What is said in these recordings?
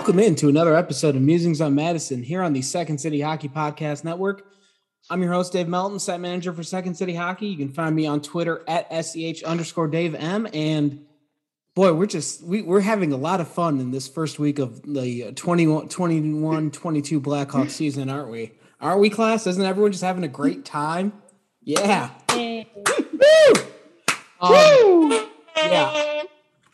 Welcome into another episode of Musings on Madison here on the Second City Hockey Podcast Network. I'm your host, Dave Melton, site manager for Second City Hockey. You can find me on Twitter at SEH underscore Dave M. And boy, we're just, we, we're having a lot of fun in this first week of the 21, 21 22 Blackhawks season, aren't we? Aren't we, class? Isn't everyone just having a great time? Yeah. Woo! Um, yeah.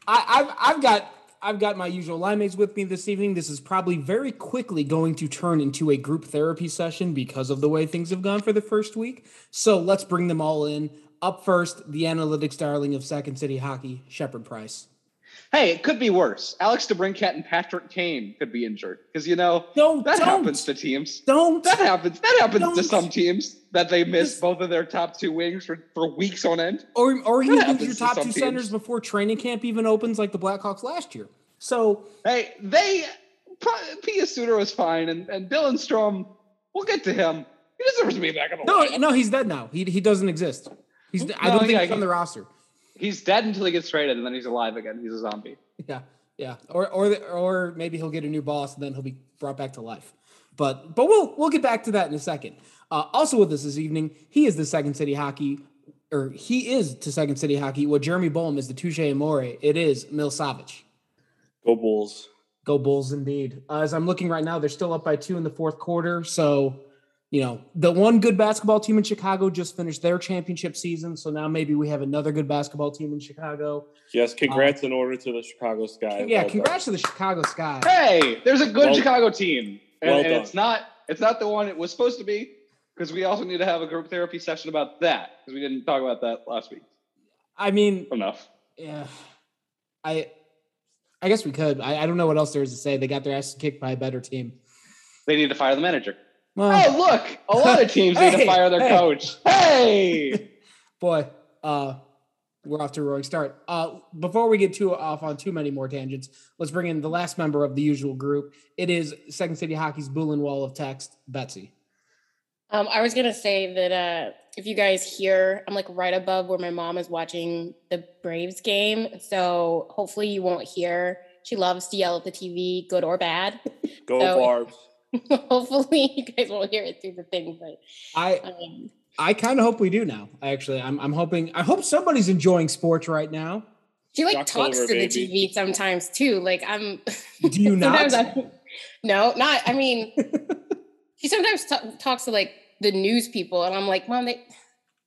I, I've, I've got I've got my usual line mates with me this evening. This is probably very quickly going to turn into a group therapy session because of the way things have gone for the first week. So let's bring them all in. Up first, the analytics darling of Second City Hockey, Shepard Price. Hey, it could be worse. Alex DeBrincat and Patrick Kane could be injured because you know Don't- that don't. happens to teams. Don't That happens. That happens Don't. to some teams that they miss This- both of their top two wings for, for weeks on end. or or you lose your top some two teams. centers before training camp even opens, like the Blackhawks last year. So Hey, they Pius Suter was fine, and and Dylan Strome. We'll get to him. He deserves to be back in the no, lineup. no, he's dead now. He he doesn't exist. He's I don't think yeah, he's on the roster. He's dead until he gets traded, and then he's alive again. He's a zombie. Yeah, yeah, or or the, or maybe he'll get a new boss and then he'll be brought back to life. But but we'll we'll get back to that in a second. Uh, also with us this evening, he is the Second City Hockey, or he is to Second City Hockey what Jeremy Bolm is to Touche Amore. It is Mil Savage. Go Bulls. Go Bulls, indeed. Uh, as I'm looking right now, they're still up by two in the fourth quarter. So, you know, the one good basketball team in Chicago just finished their championship season. So now maybe we have another good basketball team in Chicago. Yes, um, congrats in order to the Chicago Sky. yeah, Well congrats to the Chicago Sky. Hey, there's a good Well- Chicago team, and, well and it's not it's not the one it was supposed to be because we also need to have a group therapy session about that because we didn't talk about that last week I mean, enough. yeah, I, I guess we could. I, I don't know what else there is to say. They got their ass kicked by a better team. They need to fire the manager. Well, Oh, look, a lot of teams need to fire their hey. coach. Hey, boy, uh, we're off to a roaring start. Uh, before we get too off on too many more tangents, let's bring in the last member of the usual group. It is Second City Hockey's Bullen Wall of Text, Betsy. Um, I was gonna say that uh, if you guys hear, I'm like right above where my mom is watching the Braves game, so hopefully you won't hear. She loves to yell at the TV, good or bad. Go So- Barbs. hopefully you guys won't hear it through the thing, but I um, I kind of hope we do now. Actually, I'm I'm hoping I hope somebody's enjoying sports right now. she like Ducks talks over, to baby. the TV sometimes too. Like I'm. Do you not? sometimes I- no, not. I mean, she sometimes ta- talks to like the news people, and I'm like, Mom, they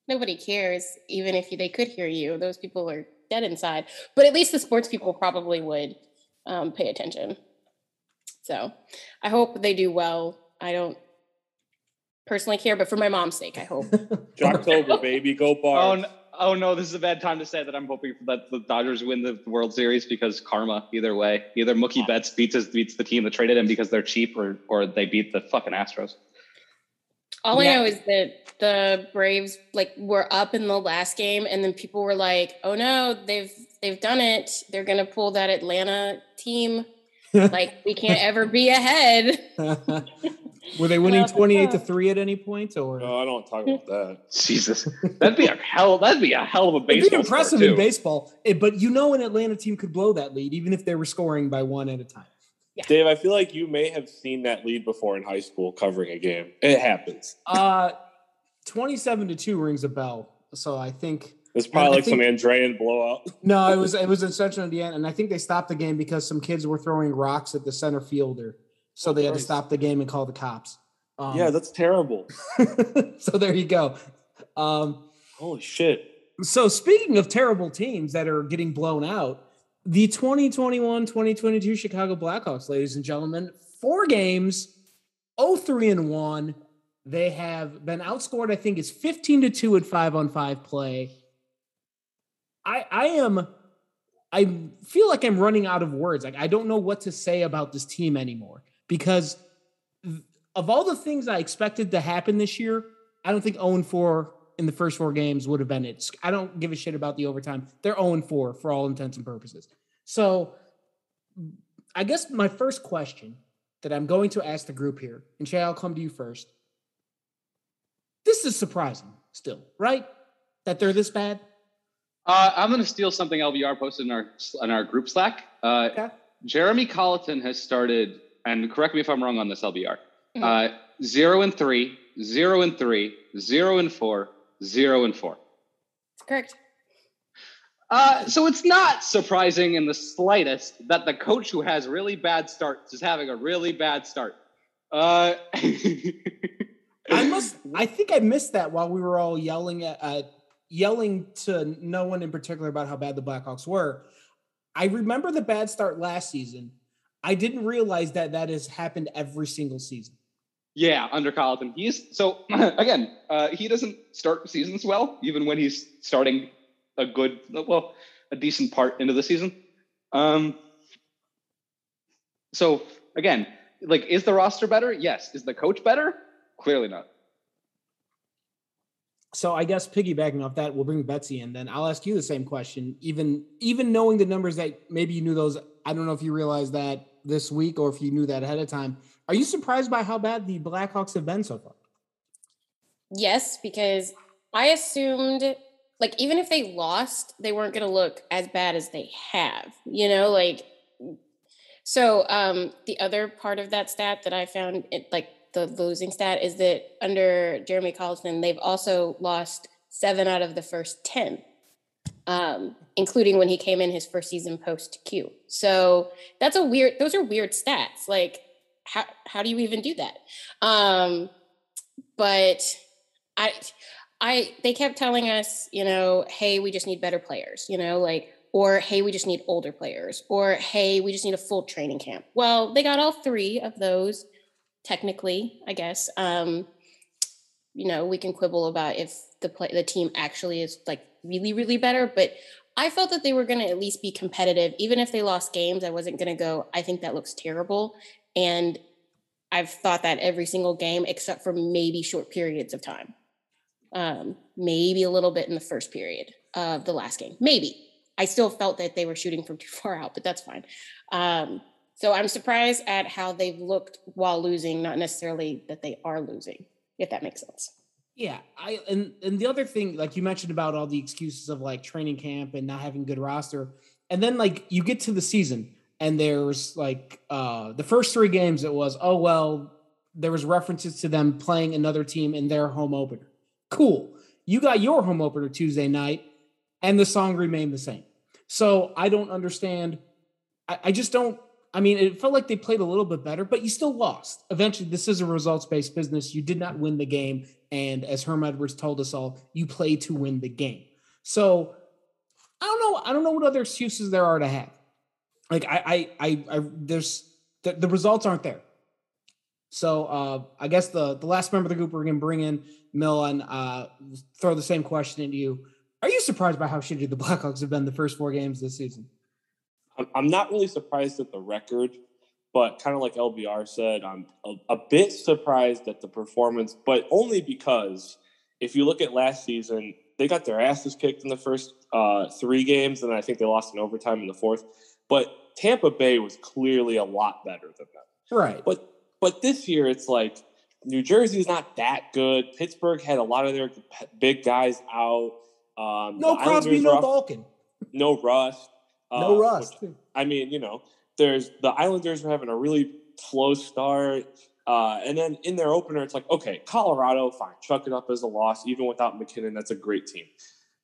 nobody cares, even if they could hear you. Those people are dead inside. But at least the sports people probably would um, pay attention. So I hope they do well. I don't personally care, but for my mom's sake, I hope. Jocktober, baby. Go oh, no, oh no, this is a bad time to say that I'm hoping that the Dodgers win the World Series because karma. Either way, either Mookie Betts beats us, beats the team that traded him because they're cheap, or or they beat the fucking Astros. All Yeah. I know is that the Braves like were up in the last game, and then people were like, "Oh no, they've they've done it. They're gonna pull that Atlanta team. Like we can't ever be ahead." Were they winning 28 to uh, 3 at any point or No, I don't talk about that. Jesus, that'd be a hell. That'd be a hell of a It'd be impressive sport, in baseball, eh, but you know an Atlanta team could blow that lead even if they were scoring by one at a time. Dave, I feel like you may have seen that lead before in high school covering a game. It happens. Uh 27 to 2 rings a bell. So I think It's probably I like some think- Andrean blowout. no, it was it was in Central Indiana, and I think they stopped the game because some kids were throwing rocks at the center fielder, so they had to stop the game and call the cops. Um, yeah, that's terrible. so there you go. Um, Holy shit. so speaking of terrible teams that are getting blown out, the 2021-2022 Chicago Blackhawks, ladies and gentlemen, four games, 0-3 and 1. They have been outscored, I think it's 15 to 2 at 5 on 5 play. I I am I feel like I'm running out of words. Like I don't know what to say about this team anymore because of all the things I expected to happen this year, I don't think 0 4 in the first four games would have been it. I don't give a shit about the overtime. They're 0 4 for all intents and purposes. So I guess my first question that I'm going to ask the group here, and Shay, I'll come to you first. This is surprising still, right? That they're this bad? Uh, I'm going to steal something LBR posted in our in our group Slack. Uh, Okay. Jeremy Colliton has started, and correct me if I'm wrong on this, LBR. Mhm. Uh, zero and three, zero and three, zero and four, zero and four. Correct. Uh, so it's not surprising in the slightest that the coach who has really bad starts is having a really bad start. Uh, I must. I think I missed that while we were all yelling at, uh, yelling to no one in particular about how bad the Blackhawks were. I remember the bad start last season. I didn't realize that that has happened every single season. Yeah, under Colliton. He's so again, uh, he doesn't start seasons well, even when he's starting a good, well, a decent part into the season. Um, so again, like, is the roster better? Yes. Is the coach better? Clearly not. So I guess piggybacking off that, we'll bring Betsy in. Then I'll ask you the same question. Even even knowing the numbers that maybe you knew those, I don't know if you realized that this week or if you knew that ahead of time. Are you surprised by how bad the Blackhawks have been so far? Yes, because I assumed like even if they lost, they weren't going to look as bad as they have. You know, like so um the other part of that stat that I found it like the losing stat is that under Jeremy Colliton, they've also lost 7 out of the first 10. Um, including when he came in his first season post Q. So that's a weird, those are weird stats. Like, how, how do you even do that? Um, but I, I, they kept telling us, you know, hey, we just need better players, you know, like, or hey, we just need older players, or hey, we just need a full training camp. Well, they got all three of those, technically, I guess. Um, you know, we can quibble about if the play the team actually is like really, really better, but I felt that they were going to at least be competitive, even if they lost games. I wasn't going to go. I think that looks terrible, and I've thought that every single game, except for maybe short periods of time. Um, maybe a little bit in the first period of the last game. Maybe I still felt that they were shooting from too far out, but that's fine. Um, so I'm surprised at how they've looked while losing, not necessarily that they are losing, if that makes sense. Yeah, I and and the other thing, like you mentioned about all the excuses of like training camp and not having good roster, and then like you get to the season and there's like uh the first three games it was oh well there was references to them playing another team in their home opener. Cool, you got your home opener Tuesday night, and the song remained the same. So I don't understand. I, I just don't. I mean, it felt like they played a little bit better, but you still lost. Eventually, this is a results based business. You did not win the game. And as Herm Edwards told us all, you play to win the game. So I don't know. I don't know what other excuses there are to have. Like I, I, I, I there's the, the results aren't there. So uh, I guess the the last member of the group we're gonna bring in Mill and uh, throw the same question at you. Are you surprised by how shitty the Blackhawks have been the first four games this season? I'm- not really surprised at the record, but kind of like LBR said, I'm a, a bit surprised at the performance, but only because if you look at last season, they got their asses kicked in the first uh, three games, and I think they lost in overtime in the fourth. But Tampa Bay was clearly a lot better than them. Right. But but this year it's like New Jersey's not that good. Pittsburgh had a lot of their big guys out. Um, No the Crosby, no Malkin, no Rust. No uh, Rust. which- I mean, you know, there's the Islanders are having a really slow start. Uh, and then in their opener, it's like, okay, Colorado, fine, chuck it up as a loss. Even without MacKinnon, that's a great team.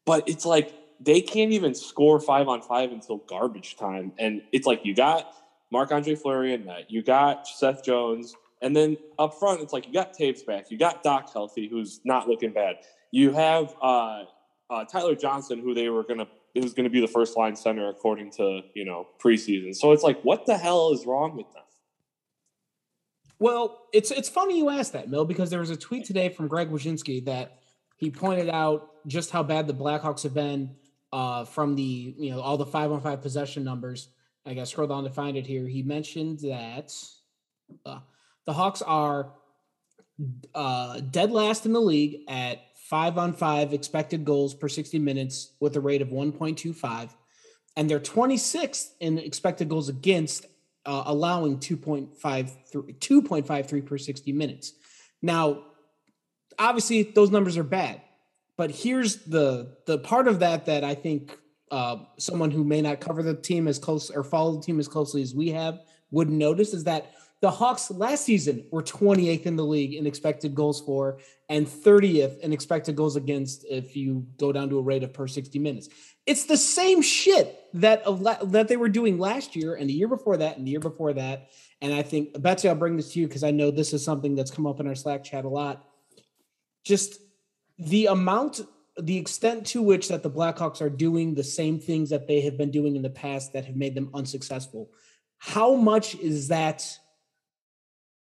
But it's like they can't even score five on five until garbage time. And it's like you got Marc Andre Fleury in net, you got Seth Jones, and then up front, it's like you got Toews back, you got Dach healthy, who's not looking bad. You have uh, uh, Tyler Johnson, who they were gonna it was going to be the first line center according to you know preseason. So it's like, what the hell is wrong with them? Well, it's it's funny you asked that, Mill, because there was a tweet today from Greg Wyszynski that he pointed out just how bad the Blackhawks have been uh, from the you know all the five on five possession numbers. I got scroll down to find it here. He mentioned that uh, the Hawks are uh, dead last in the league at five on five expected goals per 60 minutes with a rate of 1.25. And they're 26th in expected goals against, uh, allowing 2.53, 2.53 per 60 minutes. Now, obviously, those numbers are bad. But here's the the part of that that I think uh, someone who may not cover the team as close or follow the team as closely as we have would notice is that the Hawks last season were 28th in the league in expected goals for and 30th in expected goals against if you go down to a rate of per 60 minutes. It's the same shit that that they were doing last year and the year before that and the year before that. And I think Betsy, I'll bring this to you because I know this is something that's come up in our Slack chat a lot. Just the amount, the extent to which that the Blackhawks are doing the same things that they have been doing in the past that have made them unsuccessful. How much is that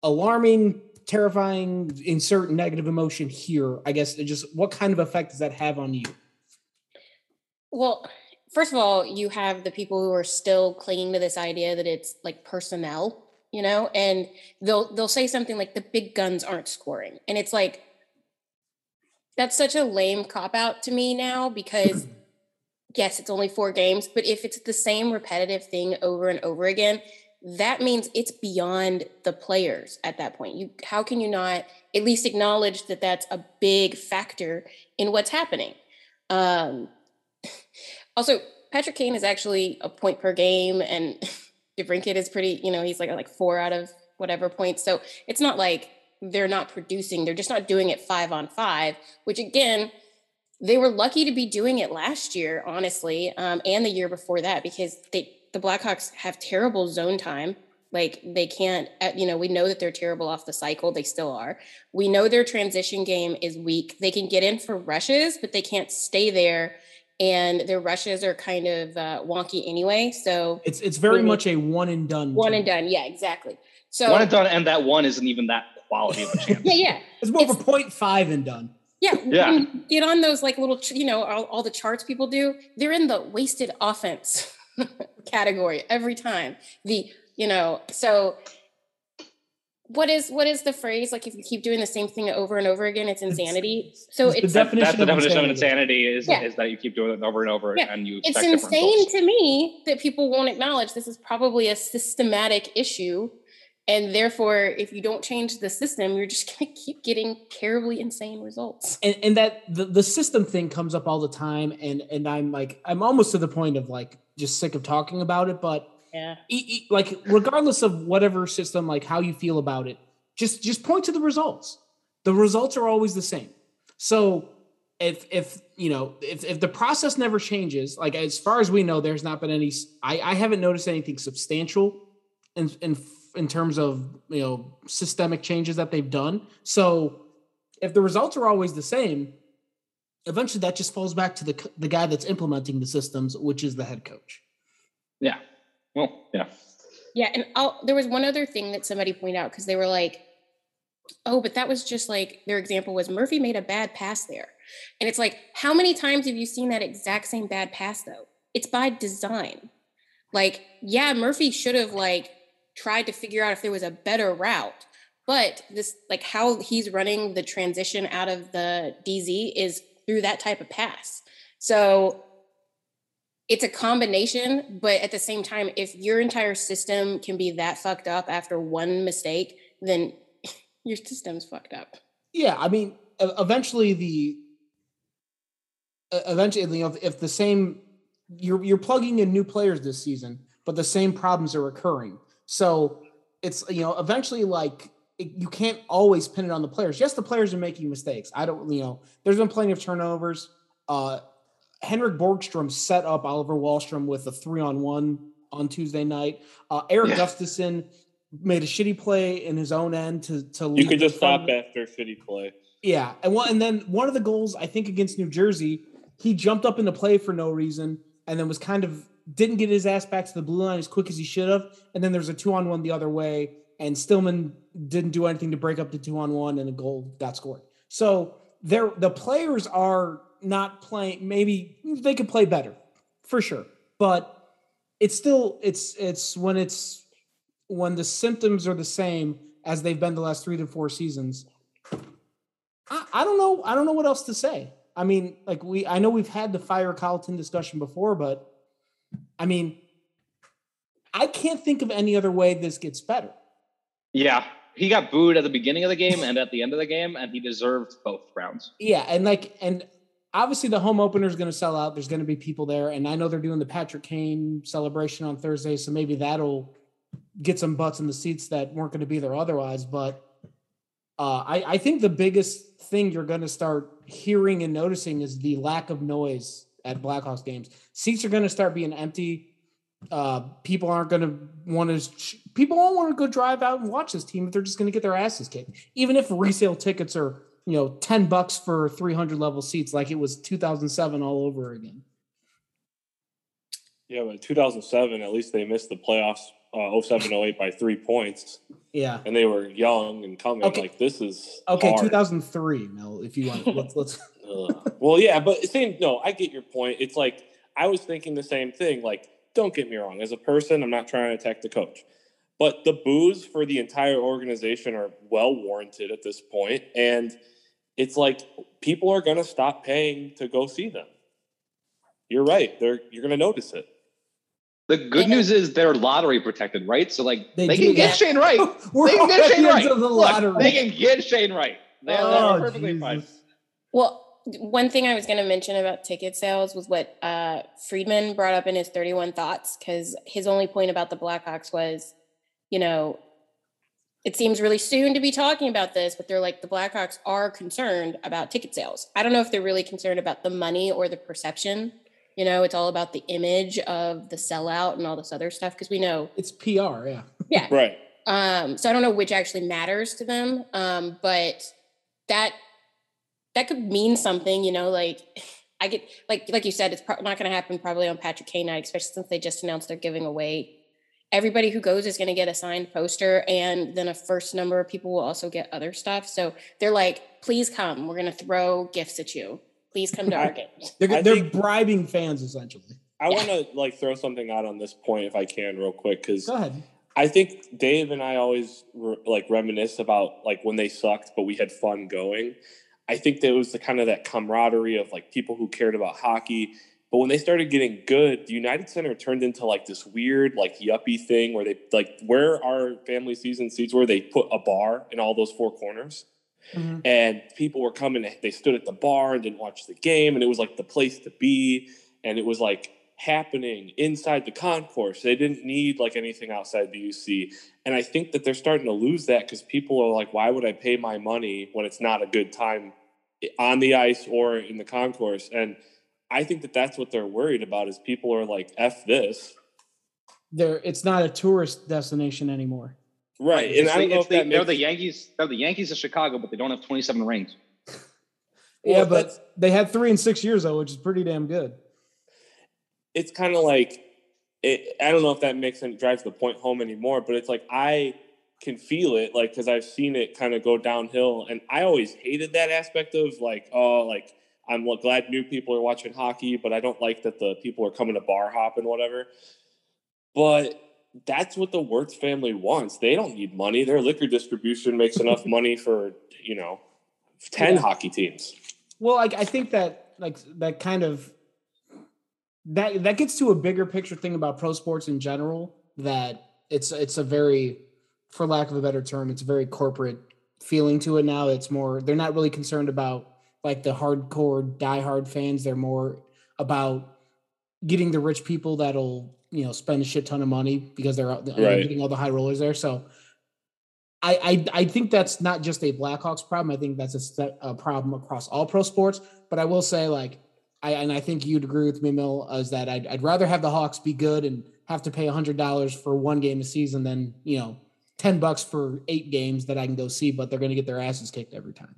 alarming, terrifying, insert negative emotion here? I guess just what kind of effect does that have on you? Well, first of all, you have the people who are still clinging to this idea that it's like personnel, you know, and they'll they'll say something like the big guns aren't scoring. And it's like that's such a lame cop out to me now because yes, it's only four games, but if it's the same repetitive thing over and over again, that means it's beyond the players at that point. You how can you not at least acknowledge that that's a big factor in what's happening? Um, also, Patrick Kane is actually a point per game, and DeBrincat is pretty. You know, he's like like four out of whatever points. So it's not like they're not producing; they're just not doing it five on five. Which again, they were lucky to be doing it last year, honestly, um, and the year before that, because they the Blackhawks have terrible zone time. Like they can't, uh, you know, we know that they're terrible off the cycle. They still are. We know their transition game is weak. They can get in for rushes, but they can't stay there and their rushes are kind of uh, wonky anyway. So it's it's very much a one and done. One team. and done, yeah, exactly. So one and done, and that one isn't even that quality of a chance. yeah, yeah. It's more it's, of a point five and done. Yeah, yeah. Get on those like little, you know, all, all the charts people do. They're in the wasted offense category every time. The you know, so what is what is the phrase like if you keep doing the same thing over and over again it's insanity so it's, it's the definition that's the definition of insanity, is yeah. is that you keep doing it over and over yeah. and you it's insane to me that people won't acknowledge this is probably a systematic issue and therefore if you don't change the system you're just going to keep getting terribly insane results and, and that the, the system thing comes up all the time and and i'm like i'm almost to the point of like just sick of talking about it but yeah. like regardless of whatever system, like how you feel about it, just just point to the results. The results are always the same. So if if you know if if the process never changes, like as far as we know, there's not been any. I I haven't noticed anything substantial in in in terms of you know systemic changes that they've done. So if the results are always the same, eventually that just falls back to the the guy that's implementing the systems, which is the head coach. Yeah. Well, yeah. Yeah, and I'll, there was one other thing that somebody pointed out because they were like, "Oh, but that was just like their example was Murphy made a bad pass there," and it's like, how many times have you seen that exact same bad pass though? It's by design. Like, yeah, Murphy should have like tried to figure out if there was a better route, but this like how he's running the transition out of the DZ is through that type of pass. So it's a combination, but at the same time, if your entire system can be that fucked up after one mistake, then your system's fucked up. Yeah, I mean, eventually the eventually, you know, if the same you're you're plugging in new players this season, but the same problems are occurring. So it's you know, eventually like it, you can't always pin it on the players. Yes, the players are making mistakes. I don't, you know, there's been plenty of turnovers. Uh, Henrik Borgstrom set up Oliver Wahlstrom with a three on one on Tuesday night. Uh, Erik yeah. Gustafsson made a shitty play in his own end to to You could just stop after a shitty play. Yeah, and one and then one of the goals I think against New Jersey, he jumped up into play for no reason and then was kind of didn't get his ass back to the blue line as quick as he should have. And then there's a two on one the other way, and Stillman didn't do anything to break up the two on one, and a goal got scored. So there, the players are not playing maybe they could play better for sure. But it's still it's it's when it's when the symptoms are the same as they've been the last three to four seasons I, I don't know i don't know what else to say. I mean like we i know we've had the fire Colliton discussion before but i mean i can't think of any other way this gets better yeah he got booed at the beginning of the game and at the end of the game and he deserved both rounds yeah and like and obviously the home opener is going to sell out. There's going to be people there, and I know they're doing the Patrick Kane celebration on Thursday, so maybe that'll get some butts in the seats that weren't going to be there otherwise. But uh, I, I think the biggest thing you're going to start hearing and noticing is the lack of noise at Blackhawks games. Seats are going to start being empty. Uh, people aren't going to want to. People won't want to go drive out and watch this team if they're just going to get their asses kicked. Even if resale tickets are you know 10 bucks for 300 level seats like it was 2007 all over again yeah but 2007 at least they missed the playoffs uh, 07 08 by three points yeah and they were young and coming okay. like this is okay hard. 2003 no if you want let's let's well yeah but same no i get your point it's like i was thinking the same thing like don't get me wrong as a person i'm not trying to attack the coach but the boos for the entire organization are well warranted at this point and it's like people are going to stop paying to go see them. You're right. They're you're going to notice it. The good news is they're lottery protected, right? So like they, they can get Shane Wright. they can get Shane Wright. The Look, they can get Shane Wright. They're, oh, they're perfectly Jesus. fine. Well, one thing I was going to mention about ticket sales was what uh, Friedman brought up in his 31 thoughts, because his only point about the Blackhawks was, you know, it seems really soon to be talking about this, but they're like the Blackhawks are concerned about ticket sales. I don't know if they're really concerned about the money or the perception. You know, it's all about the image of the sellout and all this other stuff because we know it's PR, yeah. Yeah. right. Um, so I don't know which actually matters to them. Um, but that that could mean something, you know, like I get like like you said, it's pro- not going to happen probably on Patrick Kane night, especially since they just announced they're giving away. Everybody who goes is going to get a signed poster and then a first number of people will also get other stuff. So they're like please come we're going to throw gifts at you. Please come to our games. They're, they're think, bribing fans essentially. I yeah. want to like throw something out on this point if i can real quick because go ahead. I think dave and i always re- like reminisce about like when they sucked but we had fun going i think there was the kind of that camaraderie of like people who cared about hockey but when they started getting good, the United Center turned into like this weird, like yuppie thing where they like where our family season seats were, they put a bar in all those four corners. Mm-hmm. And people were coming, they stood at the bar and didn't watch the game, and it was like the place to be. And it was like happening inside the concourse. They didn't need like anything outside the UC. And I think that they're starting to lose that because people are like, why would I pay my money when it's not a good time on the ice or in the concourse? And I think that that's what they're worried about is people are like, F this. There, it's not a tourist destination anymore. Right. And I don't know if they, they're the Yankees, they're the Yankees of Chicago, but they don't have 27 rings. yeah, well, but they had three in six years though, which is pretty damn good. It's kind of like it, I don't know if that makes and drives the point home anymore, but it's like I can feel it, like because I've seen it kind of go downhill, and I always hated that aspect of like, oh, like I'm glad new people are watching hockey, but I don't like that the people are coming to bar hop and whatever. But that's what the Wirtz family wants. They don't need money. Their liquor distribution makes enough money for, you know, 10 yeah. hockey teams. Well, I, I think that like that kind of that that gets to a bigger picture thing about pro sports in general that it's it's a very for lack of a better term, it's a very corporate feeling to it now. It's more they're not really concerned about like the hardcore diehard fans. They're more about getting the rich people that'll you know spend a shit ton of money because they're right. getting all the high rollers there. So I, I, I think that's not just a Blackhawks problem. I think that's a, a, problem across all pro sports. But I will say, like, I and I think you'd agree with me, Mill, is that I'd, I'd rather have the Hawks be good and have to pay hundred dollars for one game a season than you know ten bucks for eight games that I can go see, but they're going to get their asses kicked every time.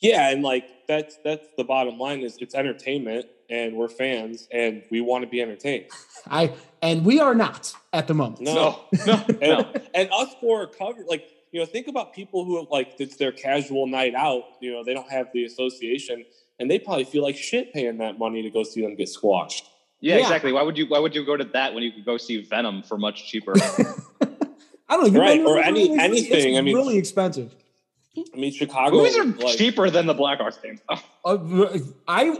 Yeah, and like that's that's the bottom line is it's entertainment and we're fans and we want to be entertained. I and we are not at the moment. No, no, no. and, and us for cover like you know think about people who like it's their casual night out. You know they don't have the association and they probably feel like shit paying that money to go see them get squashed. Yeah, yeah. exactly. Why would you Why would you go to that when you could go see Venom for much cheaper? I don't know. Right, or any really, anything. I mean, really expensive. I mean, Chicago movies are like, cheaper than the Blackhawks games. uh, I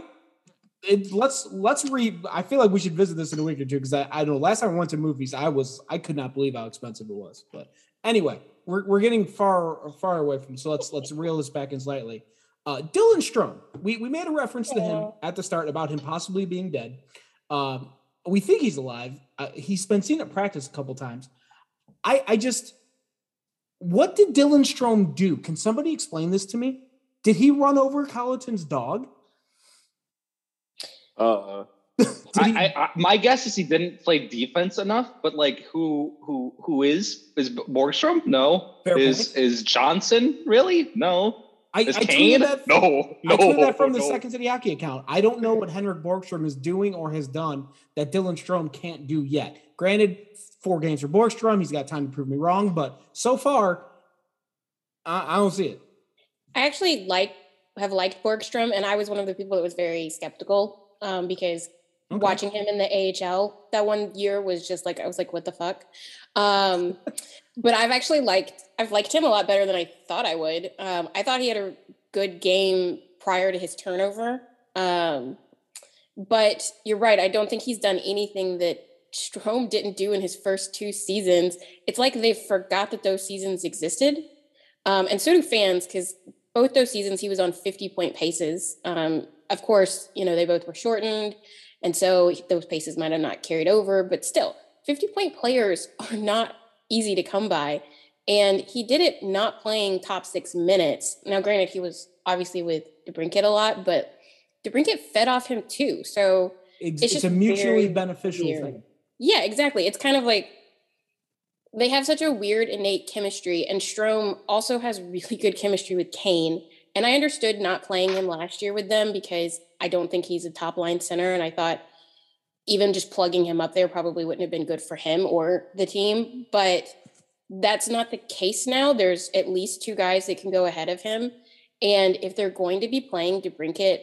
it, let's let's read. I feel like we should visit this in a week or two because I, I know last time I went to movies, I was I could not believe how expensive it was. But anyway, we're we're getting far far away from. So let's let's reel this back in slightly. Uh, Dylan Strome, we, we made a reference to him at the start about him possibly being dead. Um, we think he's alive. Uh, he's been seen at practice a couple times. I, I just, what did Dylan Strome do? Can somebody explain this to me? Did he run over Colliton's dog? Uh, Did I, I, I, my guess is he didn't play defense enough. But like, who who who is is Borgstrom? No. Fair is point. is Johnson really? No. I, Is I tweeted Kane? that no. No. I tweeted that from the no. Second City Hockey account. I don't know what Henrik Borgstrom is doing or has done that Dylan Strome can't do yet. Granted, four games for Borgstrom. He's got time to prove me wrong, but so far, I, I don't see it. I actually like have liked Borgstrom, and I was one of the people that was very skeptical um, because Okay. watching him in the AHL that one year was just like I was like, what the fuck? Um, but I've actually liked I've liked him a lot better than I thought I would. Um, I thought he had a good game prior to his turnover. Um, but you're right. I don't think he's done anything that Strome didn't do in his first two seasons. It's like they forgot that those seasons existed. Um, and so do fans, because both those seasons he was on 50 point paces. Um, of course, you know, they both were shortened. And so those paces might have not carried over, but still, 50 point players are not easy to come by. And he did it not playing top six minutes. Now, granted, he was obviously with DeBrincat a lot, but DeBrincat fed off him too. So, It's, It's it's, a mutually beneficial weird. thing. yeah, exactly. It's kind of like they have such a weird innate chemistry, and Strome also has really good chemistry with Kane. And I understood not playing him last year with them because I don't think he's a top line center, and I thought even just plugging him up there probably wouldn't have been good for him or the team. But that's not the case now. There's at least two guys that can go ahead of him, and if they're going to be playing DeBrincat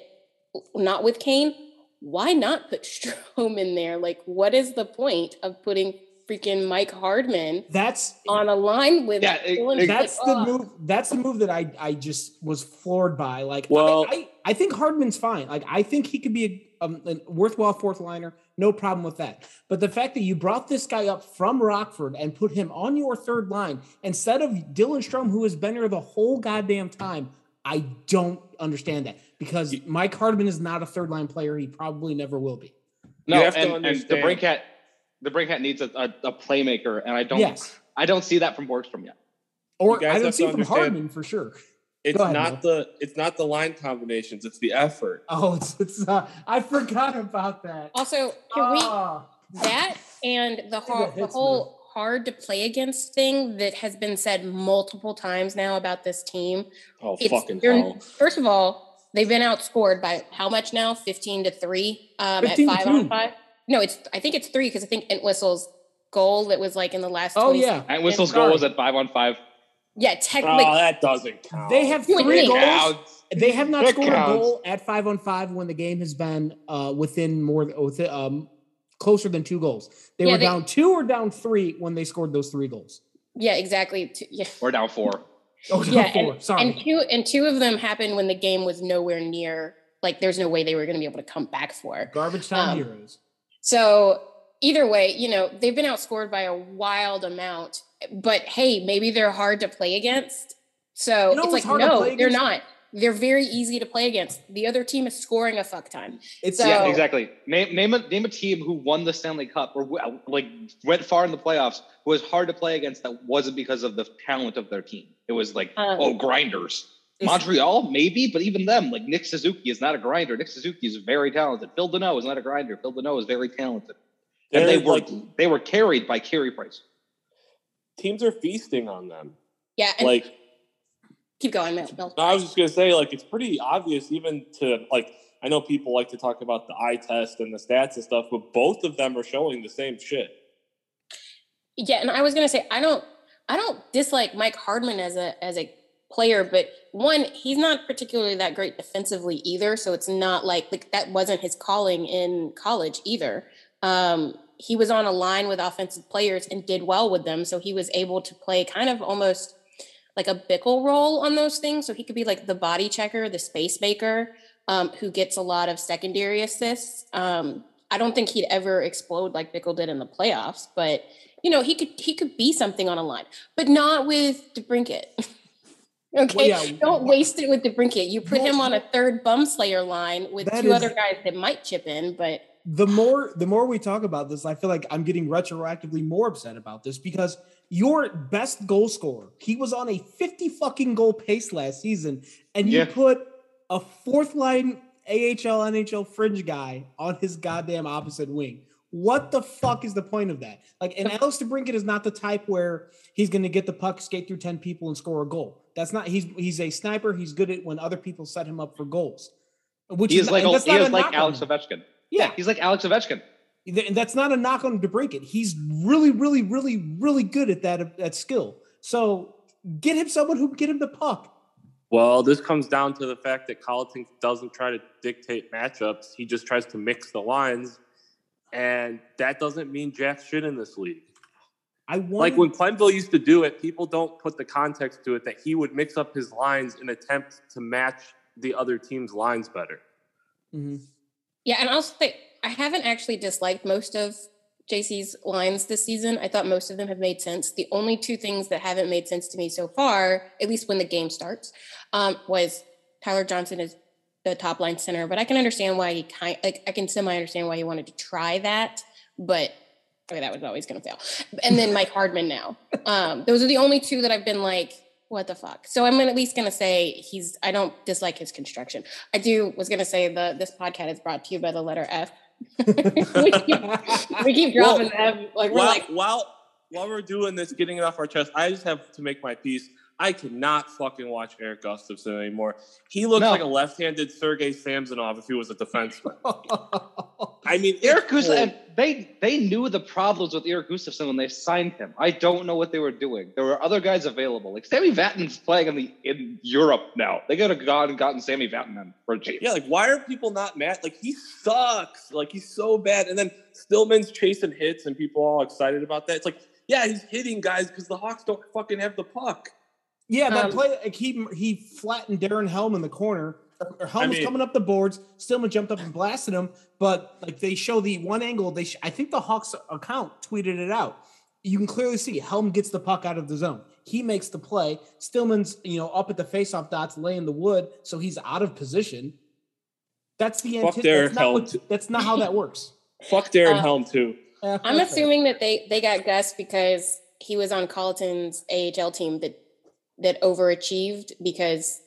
not with Kane, why not put Strome in there? Like, what is the point of putting freaking Mike Hardman That's on a line with Yeah, it- Dylan it- that's Like, the ugh. move. That's the move that I I just was floored by. Like, Well- I, I, I think Hardman's fine. Like, I think he could be a, um, a worthwhile fourth liner. No problem with that. But the fact that you brought this guy up from Rockford and put him on your third line instead of Dylan Strome, who has been here the whole goddamn time, I don't understand that because Mike Hardman is not a third line player. He probably never will be. No, You have to and, and the understand- Brinkhat, DeBrincat needs a, a, a playmaker, and I don't, Yes. I don't see that from Borgstrom yet. Or I don't have see to from Hardman for sure. it's ahead, not the it's not the line combinations. It's the effort. Oh, it's, it's uh, I forgot about that. Also, can we Ah. that and the, that ho- the hits whole hard to play against thing that has been said multiple times now about this team. Oh It's- fucking hell! First of all, they've been outscored by how much now? Fifteen to three um, at 15 to five two. on five. No, it's I think it's three because I think Entwistle's goal that was like in the last. Oh yeah, And Whistle's goal was at five on five. yeah, Oh, technically. that doesn't count. they have three goals. Counts. They have not That scored counts. a goal at five on five when the game has been uh, within more within, um, closer than two goals. They Yeah, were they- down two or down three when they scored those three goals. yeah, exactly. T- Yeah. We're down four. Oh, Yeah, four. Sorry. And two and two of them happened when the game was nowhere near like there's no way they were going to be able to come back for. Garbage time um, heroes. So either way, you know, they've been outscored by a wild amount. But hey, maybe they're hard to play against. So You know it's what's like no, they're not. They're very easy to play against. The other team is scoring a fuck ton. It's so- yeah, exactly. Name name a name a team who won the Stanley Cup or like went far in the playoffs who was hard to play against that wasn't because of the talent of their team. It was like Um, oh grinders. It's- Montreal, maybe, but even them, like Nick Suzuki is not a grinder. Nick Suzuki is very talented. Phil Danault is not a grinder. Phil Danault is very talented. And they They're, were like they were carried by Carey Price. teams are feasting on them. Yeah, Like keep going, Bill. Bill. No, I was just gonna say, like, it's pretty obvious, even to like. I know people like to talk about the eye test and the stats and stuff, but both of them are showing the same shit. Yeah, and I was gonna say I don't I don't dislike Mike Hardman as a as a player, but one, he's not particularly that great defensively either. So it's not like like that wasn't his calling in college either. Um, he was on a line with offensive players and did well with them, so he was able to play kind of almost like a Bickell role on those things. So he could be like the body checker, the space maker, um, who gets a lot of secondary assists. Um, I don't think he'd ever explode like Bickell did in the playoffs, but you know he could he could be something on a line, but not with DeBrincat. Okay, Well, yeah, don't waste it with DeBrincat. You put Well, him on a third bum slayer line with That two is- other guys that might chip in, but the more the more we talk about this, I feel like I'm getting retroactively more upset about this because your best goal scorer, he was on a 50 fucking goal pace last season, and you Yeah. put a fourth line AHL NHL fringe guy on his goddamn opposite wing. What the fuck is the point of that? Like, and Alex DeBrincat is not the type where he's going to get the puck, skate through 10 people, and score a goal. That's not. He's he's a sniper. He's good at when other people set him up for goals. Which He is is not- like and a, that's he not a is like Alex him. Ovechkin. Yeah, he's like Alex Ovechkin. And that's not a knock on DeBrincat. He's really, really, really, really good at that that skill. So get him someone who can get him the puck. Well, this comes down to the fact that Colliton doesn't try to dictate matchups. He just tries to mix the lines. And that doesn't mean jack shit in this league. I want Like when Quenneville used to do it, people don't put the context to it that he would mix up his lines in attempt to match the other team's lines better. Mhm. yeah, and I'll say I haven't actually disliked most of JC's lines this season. I thought most of them have made sense. The only two things that haven't made sense to me so far, at least when the game starts, um, was Tyler Johnson is the top line center, but I can understand why he kind like I can semi understand why he wanted to try that, but okay, that was always going to fail. And then Mike Hardman now. Um, those are the only two that I've been like, what the fuck? So I'm at least going to say he's. I don't dislike his construction. I do was going to say the this podcast is brought to you by the letter F. we, keep, we keep dropping the F. Like we're while, like, while while we're doing this, getting it off our chest, I just have to make my piece. I cannot fucking watch Erik Gustafsson anymore. He looks No. like a left-handed Sergei Samsonov if he was a defenseman. I mean, Erik Gustafsson, they they knew the problems with Erik Gustafsson when they signed him. I don't know what they were doing. There were other guys available. Like Sammy Vatten's playing in the in Europe now. They could have gone and gotten Sammy Vatten in for cheap. Yeah, like why are people not mad? Like he sucks. Like he's so bad. And then Stillman's chasing hits and people all excited about that. It's like, yeah, he's hitting guys because the Hawks don't fucking have the puck. Yeah, that Um, play like he he flattened Darren Helm in the corner. Helm I was coming up the boards. Stillman jumped up and blasted him. But like they show the one angle. They sh- I think the Hawks account tweeted it out. You can clearly see Helm gets the puck out of the zone. He makes the play. Stillman's you know up at the faceoff dots, laying the wood, so he's out of position. That's the Fuck anti- Derek that's, not Helm what- that's not how that works. Fuck Darren Uh, Helm too. I'm assuming that they they got Gus because he was on Colliton's AHL team that that overachieved because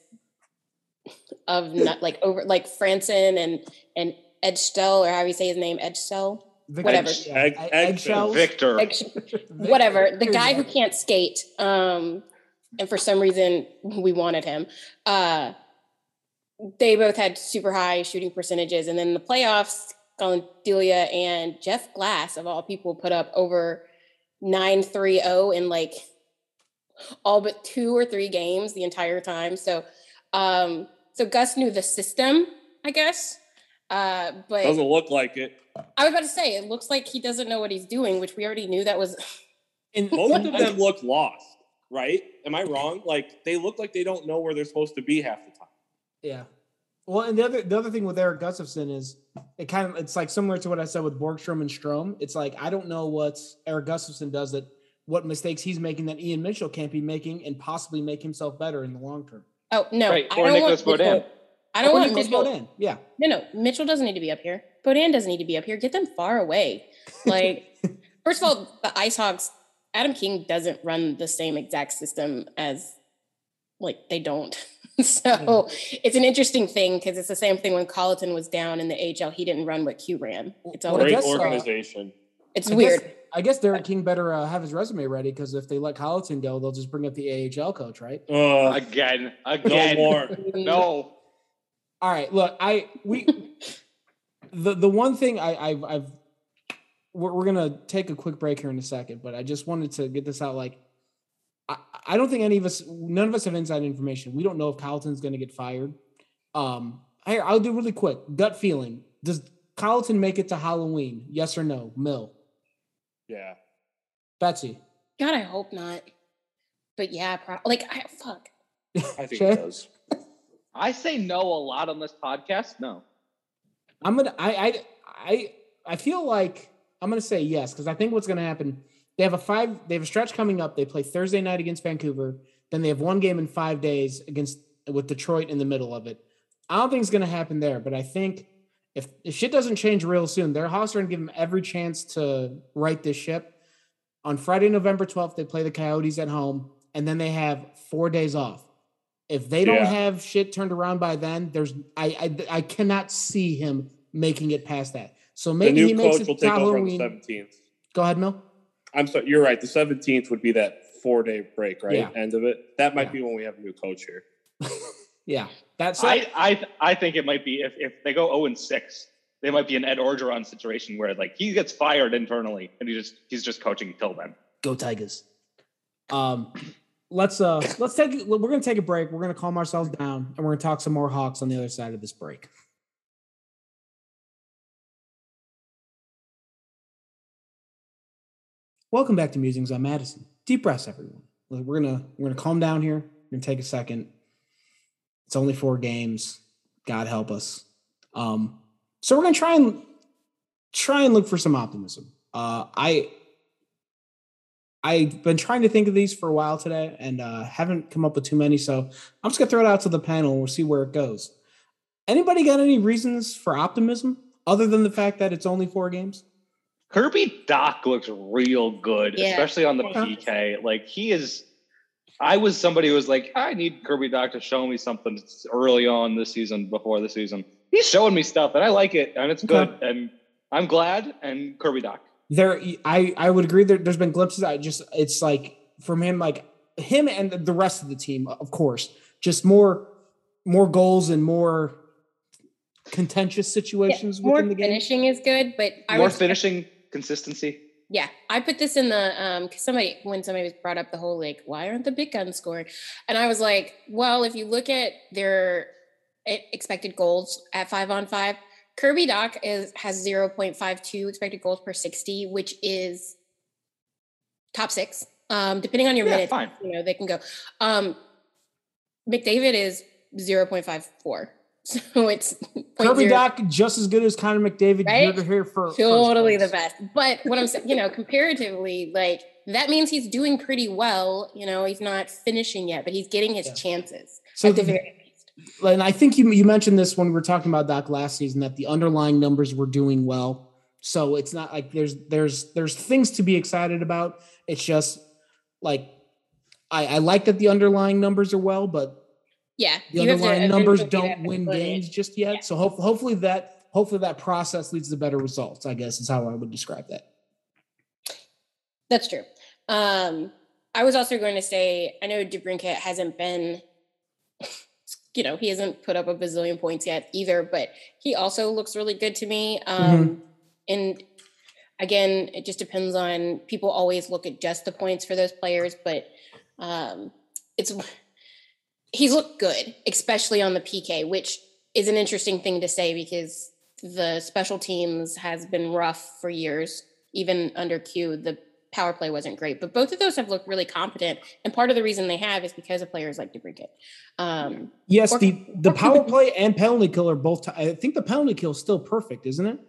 of not like over like Franson and and Ejdsell or how you say his name Ejdsell Victor- whatever. yeah, Egg- egg- Victor. Egg- whatever. The guy who can't skate um and for some reason we wanted him uh they both had super high shooting percentages. And then the playoffs Collin Delia and jeff glass of all people put up over 9-3-0 in like all but two or three games the entire time so um so gus knew the system i guess uh but Doesn't look like it. i was about to say it looks like he doesn't know what he's doing which we already knew that was And both of them look lost, right? Am I wrong? Like they look like they don't know where they're supposed to be half the time. Yeah. Well, and the other the other thing with Erik Gustafsson is it kind of it's like similar to what I said with Borgstrom and Strome. It's like I don't know what Erik Gustafsson does that what mistakes he's making that Ian Mitchell can't be making and possibly make himself better in the long term. Oh no! Right, I don't Nicholas want Mitchell- Beaudin. I don't Or want Nicholas Mitchell. Beaudin. Yeah. No, no, Mitchell doesn't need to be up here. Beaudin doesn't need to be up here. Get them far away. Like, first of all, the IceHogs. Adam King doesn't run the same exact system as, like, they don't. so it's an interesting thing because it's the same thing when Colliton was down in the AHL. He didn't run what Q ran. It's Well, I always Great guess, uh, organization. It's I weird. Guess, I guess Derek King better uh, have his resume ready because if they let Colliton go, they'll just bring up the AHL coach, right? Uh, Again. no Again. more. No. All right, look, I we the the one thing I I've, I've we're, we're gonna take a quick break here in a second, but I just wanted to get this out. Like, I I don't think any of us, none of us have inside information. We don't know if Carlton's gonna get fired. Um, here I'll do really quick gut feeling. Does Carlton make it to Halloween? Yes or no? Mill, Yeah. Betsy. God, I hope not. But yeah, pro- like, I fuck. I think it does. I say no a lot on this podcast. No. I'm gonna I I I I feel like I'm gonna say yes because I think what's gonna happen. They have a five. They have a stretch coming up. They play Thursday night against Vancouver. Then they have one game in five days against with Detroit in the middle of it. I don't think it's going to happen there, but I think if, if shit doesn't change real soon, their Hawks are going to give them every chance to right this ship. On Friday, November 12th, they play the Coyotes at home, and then they have four days off. If they don't Yeah. have shit turned around by then, there's I, I I cannot see him making it past that. So The maybe new he makes coach it will to take over on the Halloween. 17th. Go ahead, Mill. I'm sorry, you're right. The 17th would be that four day break, right? Yeah. End of it. That might Yeah. be when we have a new coach here. Yeah, that's I, I I think it might be if, if they go 0 and 6, they might be an Ed Orgeron situation where like he gets fired internally and he just he's just coaching till then. go Tigers. Um, let's uh let's take we're gonna take a break. We're gonna calm ourselves down and we're gonna talk some more Hawks on the other side of this break. Welcome back to Musings on Madison. Deep breaths, everyone. We're gonna we're gonna calm down here. We're gonna take a second. It's only four games. God help us. Um, so we're gonna try and try and look for some optimism. Uh, I I've been trying to think of these for a while today and uh, haven't come up with too many. So I'm just gonna throw it out to the panel and we'll see where it goes. Anybody got any reasons for optimism other than the fact that it's only four games? Kirby Dach looks real good, Yeah. especially on the PK. Like he is. I was somebody who was like, I need Kirby Dach to show me something early on this season, before the season. He's showing me stuff, and I like it, and it's Okay. good, and I'm glad. And Kirby Dach, There, I I would agree. There, there's been glimpses. I just it's like from him, like him and the rest of the team, of course, just more more goals and more contentious situations more within the game. finishing is good, but I more was finishing consistency. Yeah, I put this in the um because somebody when somebody was brought up the whole like why aren't the big guns scoring, and I was like, well, if you look at their e- expected goals at five on five, Kirby Dach is has zero point five two expected goals per sixty, which is top six. Um, depending on your Yeah, minutes, fine. you know they can go. Um, McDavid is zero point five four, so it's Kirby 0.0 Dach just as good as Connor McDavid. Right? Here, here for totally the best. But what I'm saying, you know, comparatively, like that means he's doing pretty well. You know, he's not finishing yet, but he's getting his Yeah. chances So at the the- very least. and I think you you mentioned this when we were talking about Dach last season that the underlying numbers were doing well. So it's not like there's there's there's things to be excited about. It's just like I, I like that the underlying numbers are well, but Yeah, the to underlying numbers don't win games just yet. Yeah. So hope, hopefully that hopefully that process leads to better results. I guess is how I would describe that. That's true. Um, I was also going to say, I know DeBrincat hasn't been, you know, he hasn't put up a bazillion points yet either, but he also looks really good to me. Um, And again, it just depends on people always look at just the points for those players, but um, it's he's looked good, especially on the PK, which is an interesting thing to say because the special teams has been rough for years. Even under Q, the power play wasn't great, but both of those have looked really competent. And part of the reason they have is because of players like DeBrincat. Um, Yes, Or- the the power play and penalty kill are both. T- I I think the penalty kill is still perfect, isn't it?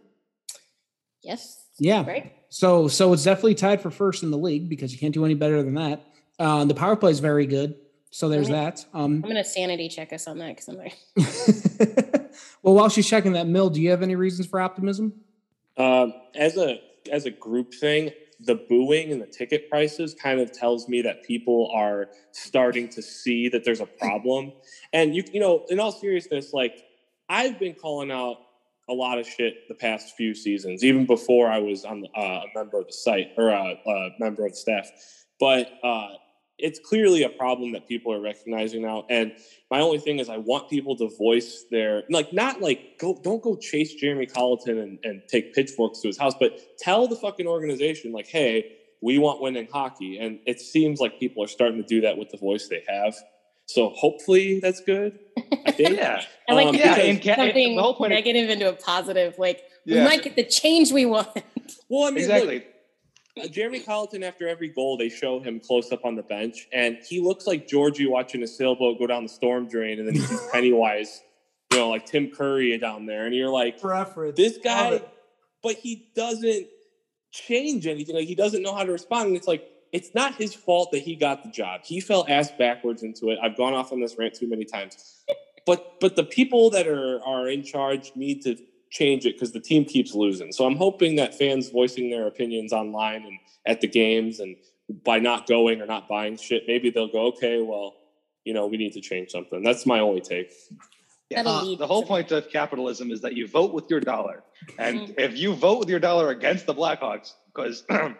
yes. Yeah. Right. So so it's definitely tied for first in the league because you can't do any better than that. Uh, the power play is very good. So there's Okay. that. Um, I'm gonna sanity check us on that because I'm like, well, while she's checking that, Mill, do you have any reasons for optimism? Um, as a as a group thing, the booing and the ticket prices kind of tells me that people are starting to see that there's a problem. And you you know, in all seriousness, like I've been calling out a lot of shit the past few seasons, even before I was on uh, a member of the site or a, a member of the staff. But uh, it's clearly a problem that people are recognizing now. And my only thing is I want people to voice their like not like go don't go chase Jeremy Colliton and, and take pitchforks to his house, but tell the fucking organization like, hey, we want winning hockey. And it seems like people are starting to do that with the voice they have. So hopefully that's good. I think. Yeah, I like Um, to yeah. And ca- something the whole point. Of, negative into a positive. Like we Yeah. might get the change we want. Well, I mean, exactly. look, Uh, Jeremy Colliton, after every goal, they show him close up on the bench, and he looks like Georgie watching a sailboat go down the storm drain, and then he sees Pennywise, you know, like Tim Curry down there, and you're like, this guy, but he doesn't change anything. Like he doesn't know how to respond. And it's like, it's not his fault that he got the job. He fell ass backwards into it. I've gone off on this rant too many times. But but the people that are are in charge need to change it because the team keeps losing. So I'm hoping that fans voicing their opinions online and at the games and by not going or not buying shit, maybe they'll go, okay, well, you know, we need to change something. That's my only take. Yeah, uh, the whole point of capitalism is that you vote with your dollar. And Mhm. if you vote with your dollar against the Blackhawks, because not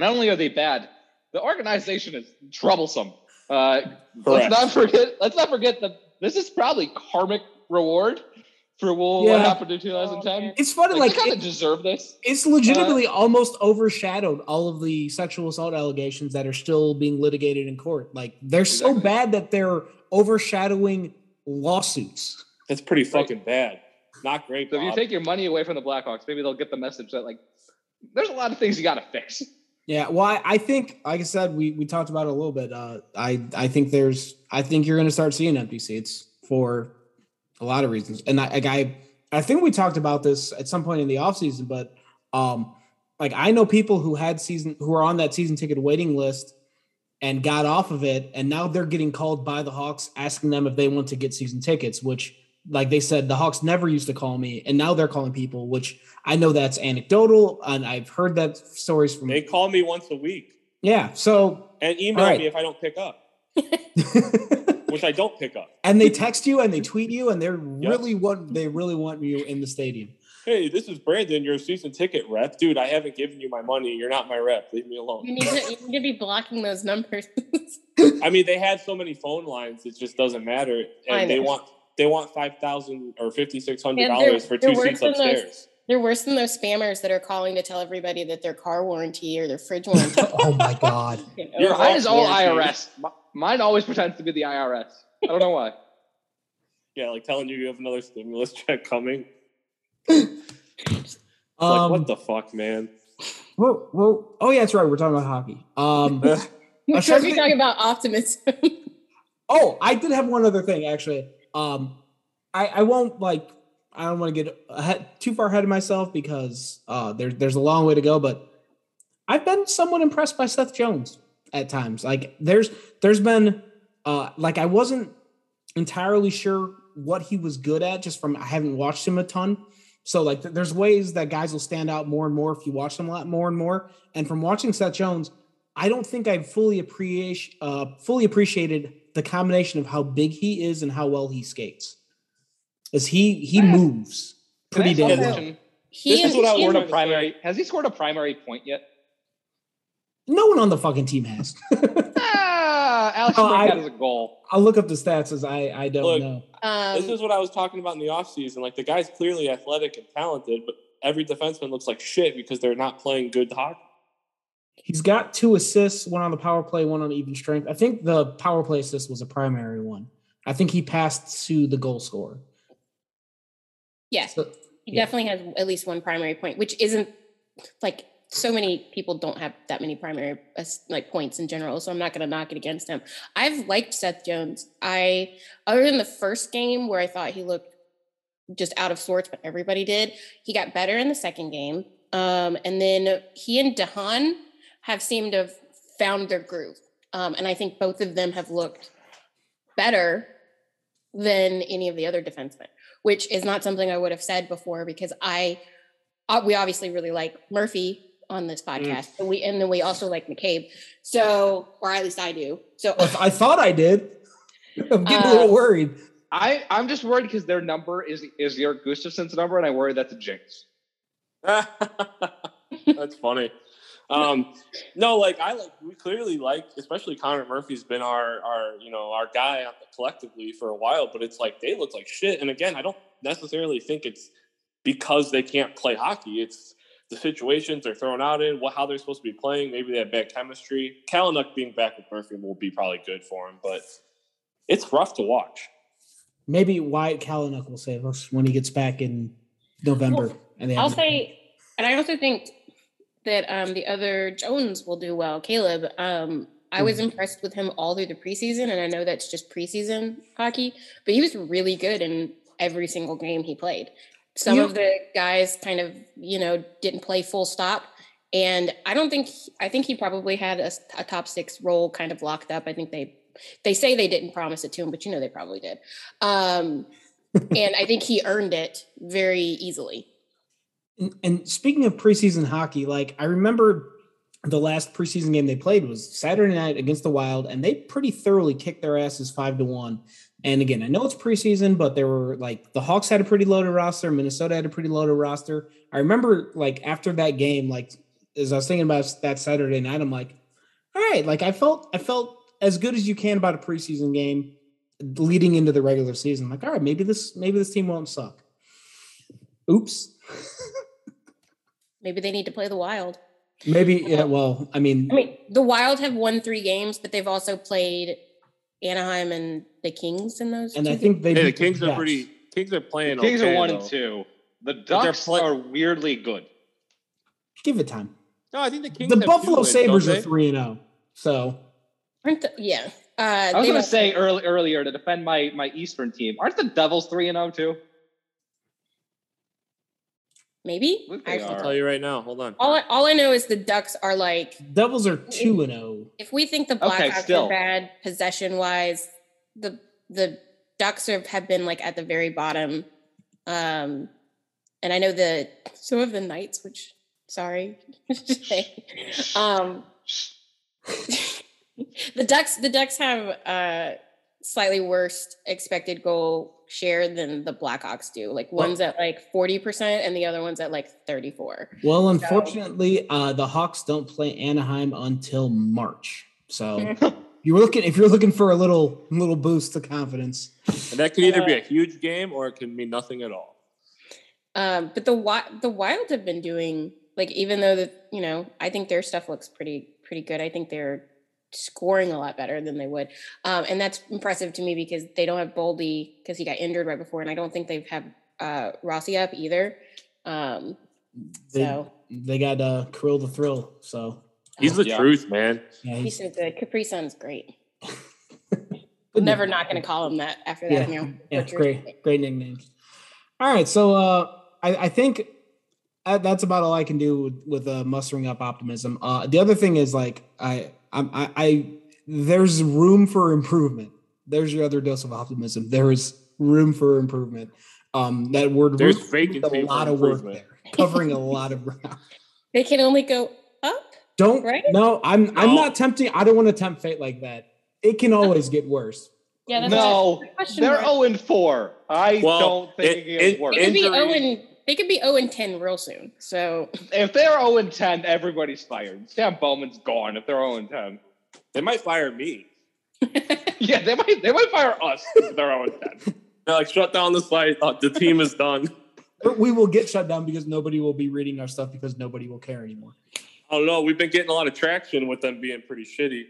only are they bad, the organization is troublesome. Uh, let's not forget. Let's not forget that this is probably karmic reward for what Yeah. happened in 2010. It's funny, Like, like, they kind it- of deserve this. it's legitimately almost overshadowed all of the sexual assault allegations that are still being litigated in court. Like they're so bad that they're overshadowing lawsuits. That's pretty fucking bad. Not great. So if you take your money away from the Blackhawks, maybe they'll get the message that like there's a lot of things you got to fix. Yeah, well, I, I think, like I said, we we talked about it a little bit. Uh, I I think there's, I think you're going to start seeing empty seats for a lot of reasons, and I like I I think we talked about this at some point in the offseason, but um, like I know people who had season who are on that season ticket waiting list and got off of it, and now they're getting called by the Hawks asking them if they want to get season tickets, which like they said the Hawks never used to call me, and now they're calling people, which I know that's anecdotal, and I've heard that stories from they call me once a week yeah. So, and email right. me if I don't pick up, which I don't pick up. and they text you and they tweet you and they're really want they really want you in the stadium. Hey, this is Brandon, your season ticket rep. Dude, I haven't given you my money. You're not my rep. Leave me You alone. need to, you need to be blocking those numbers. I mean, they had so many phone lines, it just doesn't matter. And they want they want five thousand or fifty six hundred dollars for two seats than those- upstairs. They're worse than those spammers that are calling to tell everybody that their car warranty or their fridge warranty. oh my god. Your Mine is all IRS. Mine always pretends to be the IRS. I don't know why. Yeah, like telling you you have another stimulus check coming. It's like, Um, what the fuck, man? well, well, oh yeah, that's right. We're talking about hockey. Um, We're sure supposed to be talking about optimism. oh, I did have one other thing actually. Um, I I won't like I don't want to get ahead, too far ahead of myself because uh, there's there's a long way to go, but I've been somewhat impressed by Seth Jones at times. Like there's there's been uh, like I wasn't entirely sure what he was good at just from I haven't watched him a ton. So like th- there's ways that guys will stand out more and more if you watch them a lot more and more. And from watching Seth Jones, I don't think I've fully appreciate uh, fully appreciated the combination of how big he is and how well he skates. As he he I moves Can pretty damn well. He This is and- what I Scored a primary. Has he scored a primary point yet? No one on the fucking team has. Ah, Alex Oh, Spring I- had as a goal. I'll look up the stats as I I don't Look, know. um, this is what I was talking about in the offseason. Like the guy's clearly athletic and talented, but every defenseman looks like shit because they're not playing good hockey. He's got two assists, one on the power play, one on even strength. I think the power play assist was a primary one. I think he passed to the goal scorer. Yes, So, he yeah. definitely has at least one primary point, which isn't like so many people don't have that many primary uh, like points in general. So I'm not going to knock it against him. I've liked Seth Jones. I other than the first game where I thought he looked just out of sorts, but everybody did. He got better in the second game, um, and then he and de Haan have seemed to have found their groove. Um, and I think both of them have looked better than any of the other defensemen, which is not something I would have said before because I, uh, we obviously really like Murphy on this podcast, and we and then we also like McCabe. So, or at least I do. So, I thought I did. I'm getting a Uh, little worried. I I'm just worried because their number is is your Gustafsson's number, and I worry that's a jinx. That's funny. Um, no, like I like we clearly like, especially Connor Murphy's been our our you know our guy collectively for a while, but it's like they look like shit. And again, I don't necessarily think it's because they can't play hockey. It's the situations they're thrown out in, what how they're supposed to be playing. Maybe they have bad chemistry. Kalynuk being back with Murphy will be probably good for him, but it's rough to watch. Maybe Wyatt Kalynuk will save us when he gets back in November. Well, and they I'll say, and I also think that um, the other Jones will do well. Caleb, um, I was impressed with him all through the preseason, and I know that's just preseason hockey, but he was really good in every single game he played. Some You- of the guys kind of, you know, didn't play full stop. and I don't think I think he probably had a, a, top six role kind of locked up. I think they they say they didn't promise it to him, but you know they probably did. Um, and I think he earned it very easily. And, and speaking of preseason hockey, like I remember the last preseason game they played was Saturday night against the Wild, and they pretty thoroughly kicked their asses five to one. And again, I know it's preseason, but there were like the Hawks had a pretty loaded roster, Minnesota had a pretty loaded roster. I remember like after that game, like as I was thinking about that Saturday night, I'm like, all right, like I felt I felt as good as you can about a preseason game leading into the regular season. Like, all right, maybe this maybe this team won't suck. Oops. Maybe they need to play the Wild. Maybe yeah. Well, I mean, I mean, the Wild have won three games, but they've also played Anaheim and the Kings in those. Games. And I think they hey, the Kings are pretty. Kings are playing. The Kings okay, are one though. and two. The Ducks play- are weirdly good. Give it time. No, I think the Kings. The Buffalo wins, Sabres are three and zero. So, aren't the, yeah. Uh, I was going to say early, earlier to defend my my Eastern team. Aren't the Devils three and zero too? Maybe I'll tell you right now. Hold on. All I, all I know is the Ducks are like Devils are two and zero. Oh. If we think the Blackhawks okay, are bad possession wise, the the Ducks are, have been like at the very bottom. Um, and I know the some of the Knights, which sorry, um, the Ducks the Ducks have uh slightly worse expected goal share than the Blackhawks do. Like one's well, at like 40% and the other one's at like 34. Well, unfortunately, so, uh, the Hawks don't play Anaheim until March. So you were looking if you're looking for a little little boost to confidence. And that could either uh, be a huge game or it can mean nothing at all. Um, but the the Wild have been doing like even though the you know I think their stuff looks pretty pretty good. I think they're scoring a lot better than they would. Um, and that's impressive to me because they don't have Boldy because he got injured right before, and I don't think they've had uh, Rossi up either. Um, they, so they got uh, Kirill the Thrill. So he's the yeah. truth, man. Yeah, he's, he's so good. Capri Sun's great. We're never not going to call him that after that. Yeah, yeah great, great nicknames. All right, so uh, I, I think that's about all I can do with, with uh, mustering up optimism. Uh, the other thing is like I I, I there's room for improvement. There's your other dose of optimism. There is room for improvement. Um, that word there's vacancy a lot of work there, covering a lot of ground. They can only go up. Don't right? No, I'm no. I'm not tempting. I don't want to tempt fate like that. It can always get worse. Yeah, no, they're zero and four. I well, don't think it, it, it works. It could be zero and they could be 0 and 10 real soon. So if they're 0 and 10, everybody's fired. Stan Bowman's gone if they're 0 and 10. They might fire me. yeah, they might they might fire us if they're 0 and 10. They're like, shut down the site. Uh, the team is done. We will get shut down because nobody will be reading our stuff because nobody will care anymore. Oh no, we've been getting a lot of traction with them being pretty shitty.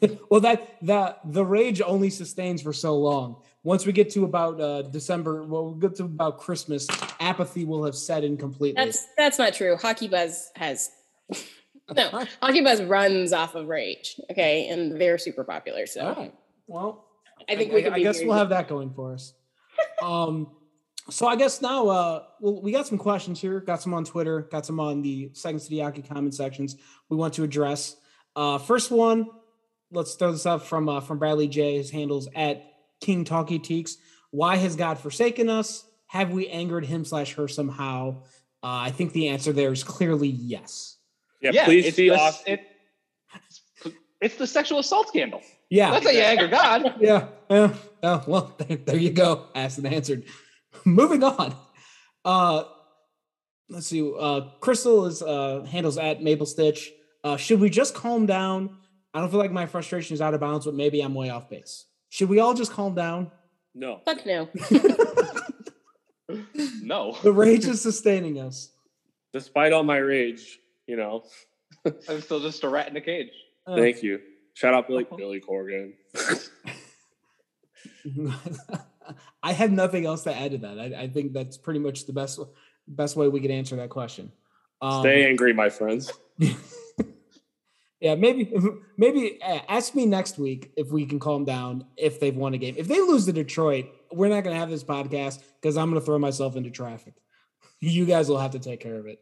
well, that the the rage only sustains for so long once we get to about uh, December, well, we get to about Christmas, apathy will have set in completely. That's that's not true. Hockey Buzz has no Hockey Buzz runs off of rage. Okay, and they're super popular. So, right. well, I think we. I, I guess we'll have that going for us. um, so I guess now, uh, well, we got some questions here. Got some on Twitter. Got some on the Second City Hockey comment sections. We want to address. Uh, first one, let's throw this up from uh, from Bradley J. His handles at King Talkie Teeks. Why has God forsaken us? Have we angered him slash her somehow? Uh, I think the answer there is clearly yes. Yeah, yeah please it's see the, it, it's the sexual assault scandal. Yeah. That's how you anger God. yeah. Yeah. Oh, well, there, there you go. Asked and answered. Moving on. Uh, let's see. Uh, Crystal is uh, handles at Maple Stitch. Uh, should we just calm down? I don't feel like my frustration is out of bounds, but maybe I'm way off base. Should we all just calm down? No. Fuck no. no. The rage is sustaining us. Despite all my rage, you know. I'm still just a rat in a cage. Uh, Thank you. Shout out Billy, Billy Corgan. I have nothing else to add to that. I, I, think that's pretty much the best best way we could answer that question. Um, Stay angry, my friends. Yeah, maybe maybe uh, ask me next week if we can calm down if they've won a game. If they lose to Detroit, we're not going to have this podcast because I'm going to throw myself into traffic. You guys will have to take care of it.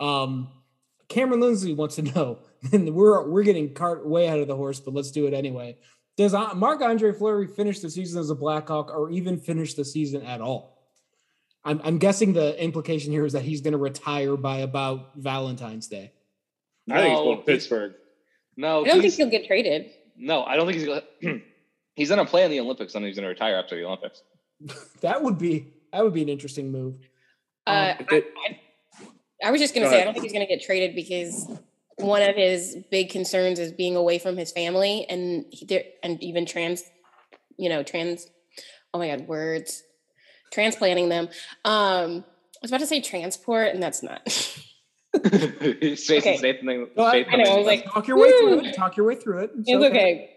Um, Cameron Lindsay wants to know, and we're we're getting cart way out of the horse, but let's do it anyway. Does Marc Andre Fleury finish the season as a Blackhawk, or even finish the season at all? I'm, I'm guessing the implication here is that he's going to retire by about Valentine's Day. I think he's going to Pittsburgh. No, I don't think he'll get traded. no, I don't think he's gonna. he's gonna play in the Olympics, and he's gonna retire after the Olympics. That would be that would be an interesting move. Um, Uh, If it- I was just going Go to say, I don't think he's going to get traded because one of his big concerns is being away from his family and he, there, and even trans, you know, trans. Oh my God, words, transplanting them. Um, I was about to say transport, and that's not. Jason Okay. Statham. thing- I- Statham I know, I was like, talk your way through it. Talk your way through it. It's okay.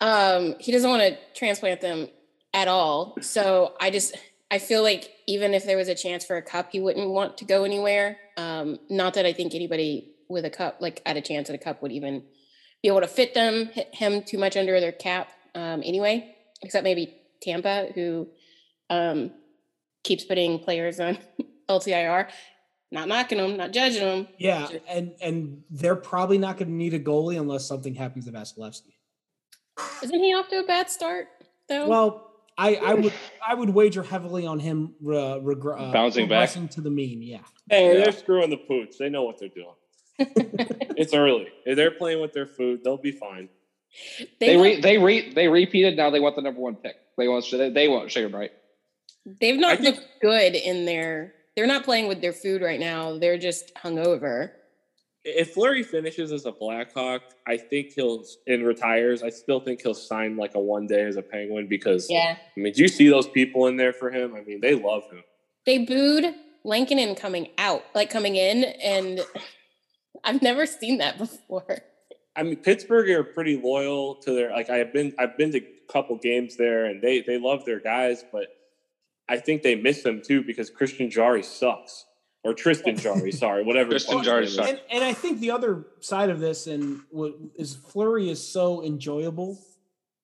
Um, he doesn't want to transplant them at all. So I just I feel like even if there was a chance for a cup, he wouldn't want to go anywhere. Um, not that I think anybody with a cup, like at a chance at a cup, would even be able to fit them hit him too much under their cap. Um, anyway, except maybe Tampa, who um, keeps putting players on LTIR. Not knocking them, not judging them. Yeah, and and they're probably not going to need a goalie unless something happens to Vasilevskiy. Isn't he off to a bad start though? Well, I I would I would wager heavily on him uh, regr- uh, Bouncing back? to the mean. Yeah, Hey, Yeah. they're screwing the pooch. They know what they're doing. It's early. If they're playing with their food, they'll be fine. They They've re, they re, they repeated. Now they want the number one pick. They want they, they want Sugar Bright. They've not I think- looked good in their. They're not playing with their food right now. They're just hungover. If Fleury finishes as a Blackhawk, I think he'll and retires. I still think he'll sign like a one day as a Penguin because Yeah, I mean, do you see those people in there for him? I mean, they love him. they booed Lankinen coming out, like coming in, and I've never seen that before. I mean, Pittsburgh are pretty loyal to their like. I've been I've been to a couple games there, and they they love their guys, but I think they miss them too because Christian Jarry sucks or Tristan Jarry, sorry, whatever. his Tristan fucking Jarry name is. sucks. and, and I think the other side of this and what is Fleury is so enjoyable,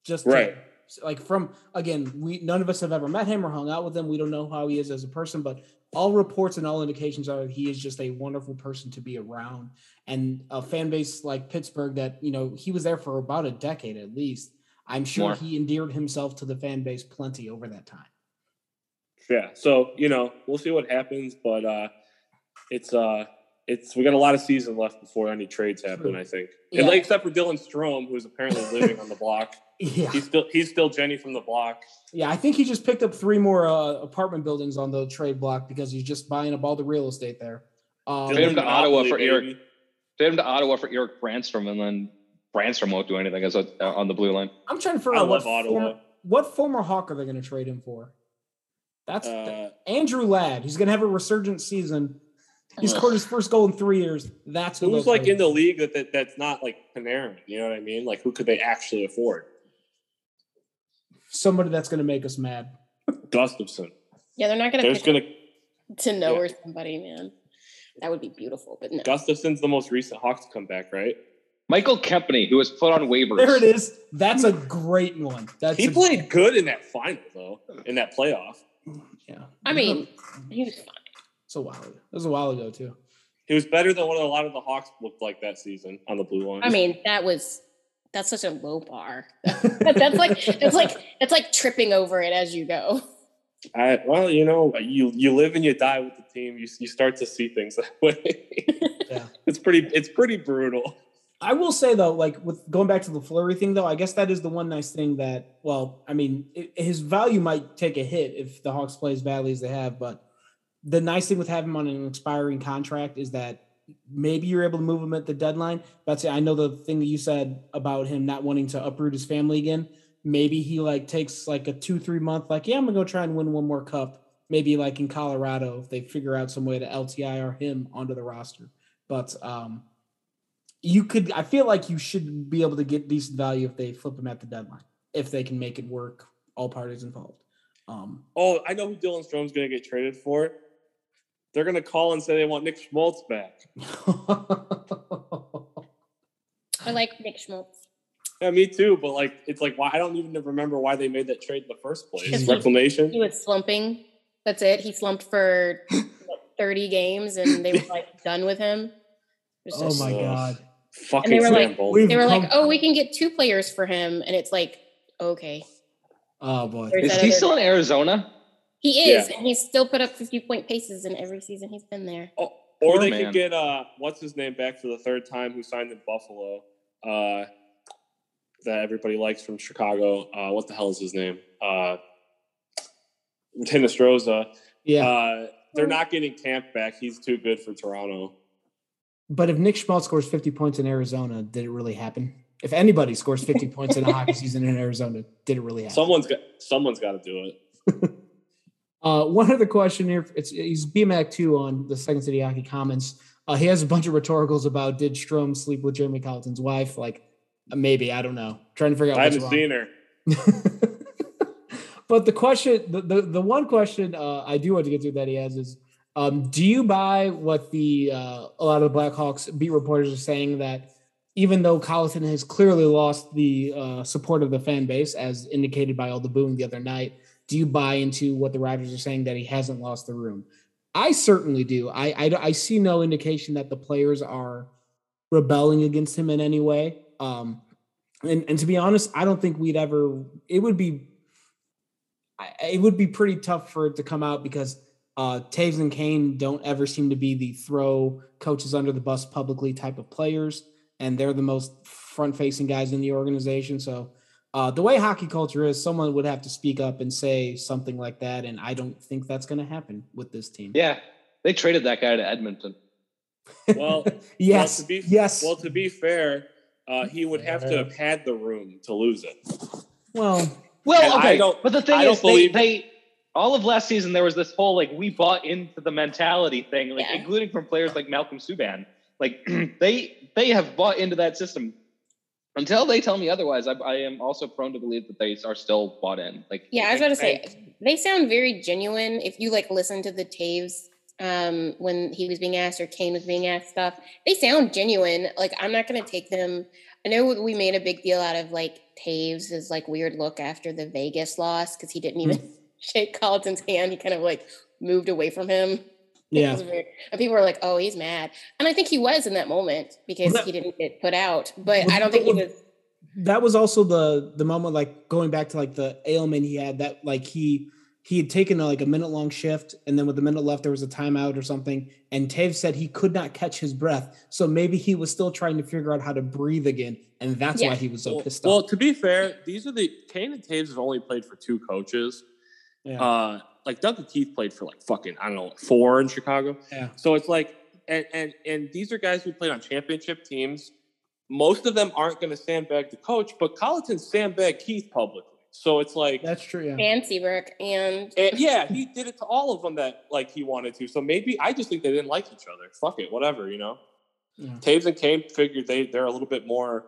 just to- Right. like from again, we none of us have ever met him or hung out with him. We don't know how he is as a person, but all reports and all indications are that he is just a wonderful person to be around. And a fan base like Pittsburgh that you know he was there for about a decade at least. I'm sure More. he endeared himself to the fan base plenty over that time. Yeah. So, you know, we'll see what happens, but uh it's uh it's we got a lot of season left before any trades happen, True. I think. Yeah. And like, except for Dylan Strome, who's apparently living on the block. Yeah, He's still he's still Jenny from the block. yeah. I think he just picked up three more uh, apartment buildings on the trade block because he's just buying up all the real estate there. Um, Trade him to Ottawa for Eric. baby. Trade him to Ottawa for Erik Brännström, and then Brännström won't do anything as a, uh, on the blue line. I'm trying to figure out what former, Ottawa. what former Hawk are they going to trade him for? That's Uh, Andrew Ladd. He's going to have a resurgent season. He scored his first goal in three years. That's who who's like trade in the league that, that that's not like Panarin? You know what I mean? Like who could they actually afford? somebody that's going to make us mad. Gustafsson. Yeah, they're not going to There's gonna to know yeah. or somebody, man. That would be beautiful, but no. Gustafsson's the most recent Hawks comeback, right? Michael Kempny, who was put on waivers. There it is. That's a great one. That's He a- played good in that final though, in that playoff. Yeah, I mean, he was fine. it's a while ago. It was a while ago too. He was better than what a lot of the Hawks looked like that season on the blue line. I mean, that was that's such a low bar. that's like it's like it's like tripping over it as you go. I, well, you know, you you live and you die with the team. You you start to see things that way. Yeah. it's pretty it's pretty brutal. I will say though, like with going back to the Fleury thing, though, I guess that is the one nice thing that, well, I mean, it, his value might take a hit if the Hawks play as badly as they have, but the nice thing with having him on an expiring contract is that maybe you're able to move him at the deadline. But I know the thing that you said about him not wanting to uproot his family again. Maybe he like takes like a two three month, like yeah, I'm gonna go try and win one more cup. Maybe like in Colorado, if they figure out some way to LTIR him onto the roster. But um, you could I feel like you should be able to get decent value if they flip him at the deadline, if they can make it work, all parties involved. Um, Oh, I know who Dylan Strome's going to get traded for. They're going to call and say they want Nick Schmaltz back. I like Nick Schmaltz. Yeah, me too. But like, it's like why I don't even remember why they made that trade in the first place. Reclamation. He was slumping. That's it. He slumped for what, 30 games and they were like done with him. It's Oh my Ugh. god. Fucking they were Sam like- They were like, "Oh, we can get two players for him," and it's like, okay, Oh boy. There's Is he other still in. Arizona? he is, and he's still put up fifty point paces in every season he's been there. Oh, or Poor they man. could get uh, what's his name back for the third time, who signed in Buffalo, uh, that everybody likes from Chicago. Uh, what the hell is his name? Uh, Hinostroza. Yeah. Uh, they're not getting Kampf back. He's too good for Toronto. But if Nick Schmaltz scores 50 points in Arizona, did it really happen? If anybody scores 50 points in a hockey season in Arizona, did it really happen? Someone's got someone's got to do it. Uh, one other question here. It's he's BMAC two on the Second City Hockey comments. Uh, he has a bunch of rhetoricals about did Strome sleep with Jeremy Colliton's wife? Like uh, maybe I don't know. Trying to figure out. I what's haven't wrong. seen her. but the question, the, the, the one question uh, I do want to get to that he has is, um, do you buy what the uh, a lot of the Blackhawks beat reporters are saying that even though Colliton has clearly lost the uh, support of the fan base, as indicated by all the booing the other night, do you buy into what the Raptors are saying that he hasn't lost the room? I certainly do. I, I, I see no indication that the players are rebelling against him in any way. Um, and, and to be honest, I don't think we'd ever. It would be. It would be pretty tough for it to come out because uh, Toews and Kane don't ever seem to be the throw coaches under the bus publicly type of players, and they're the most front-facing guys in the organization. So uh, the way hockey culture is, someone would have to speak up and say something like that, and I don't think that's going to happen with this team. Yeah, they traded that guy to Edmonton. Well, yes, well, to be yes. well, to be fair, uh, he would have to have had the room to lose it. well, Well, And I okay, don't- but the thing I don't is, they, believe- they all of last season there was this whole like we bought into the mentality thing, like Yeah. including from players like Malcolm Subban. Like they they have bought into that system. Until they tell me otherwise, I, I am also prone to believe that they are still bought in. Like Yeah, I was about to say And- they sound very genuine. If you like listen to the Toews um, when he was being asked or Kane was being asked stuff, they sound genuine. Like I'm not going to take them. I know we made a big deal out of like Toews' is like weird look after the Vegas loss because he didn't even shake Colliton's hand. He kind of like moved away from him. Yeah. was. And people were like, "Oh, he's mad," and I think he was in that moment because Well, that- he didn't get put out. But Well, I don't think he was. that was also the the moment like going back to like the ailment he had that like he he had taken a, like a minute long shift and then with the minute left there was a timeout or something and Toews said he could not catch his breath so maybe he was still trying to figure out how to breathe again and that's Yeah. why he was so well, pissed off. well, to be fair, these are the Kane and Toews have only played for two coaches. Yeah. Uh, like Duncan Keith played for like fucking I don't know four in Chicago. Yeah. So it's like and and and these are guys who played on championship teams. Most of them aren't going to sandbag the coach, but Colliton sandbagged Keith publicly. So it's like that's true yeah Dan Seabrook and And yeah, he did it to all of them that like he wanted to. So maybe I just think they didn't like each other. Fuck it, whatever, you know. Yeah. Toews and Kane figured they they're a little bit more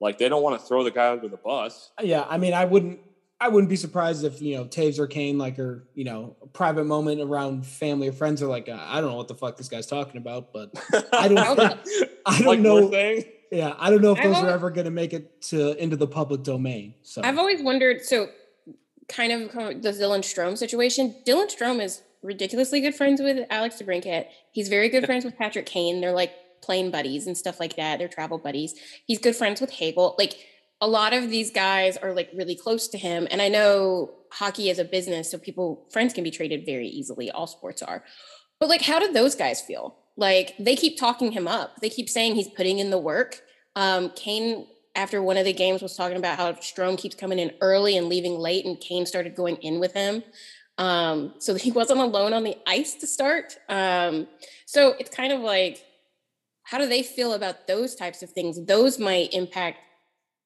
like they don't want to throw the guy under the bus. yeah i mean i wouldn't i wouldn't be surprised if you know Toews or Kane like are you know a private moment around family or friends are like uh, i don't know what the fuck this guy's talking about but I don't i don't like know thing. yeah i don't know if I've those are ever going to make it to into the public domain so I've always wondered. So, kind of the Dylan Strome situation. Dylan Strome is ridiculously good friends with Alex DeBrincat. He's very good friends with Patrick Kane. They're like plane buddies and stuff like that. They're travel buddies. He's good friends with Hagel. Like a lot of these guys are like really close to him. And I know hockey is a business, so people friends can be traded very easily. All sports are. But like, how do those guys feel? Like they keep talking him up. They keep saying he's putting in the work. Um, Kane, after one of the games, was talking about how Strome keeps coming in early and leaving late, and Kane started going in with him. Um, so he wasn't alone on the ice to start. Um, so it's kind of like, how do they feel about those types of things? Those might impact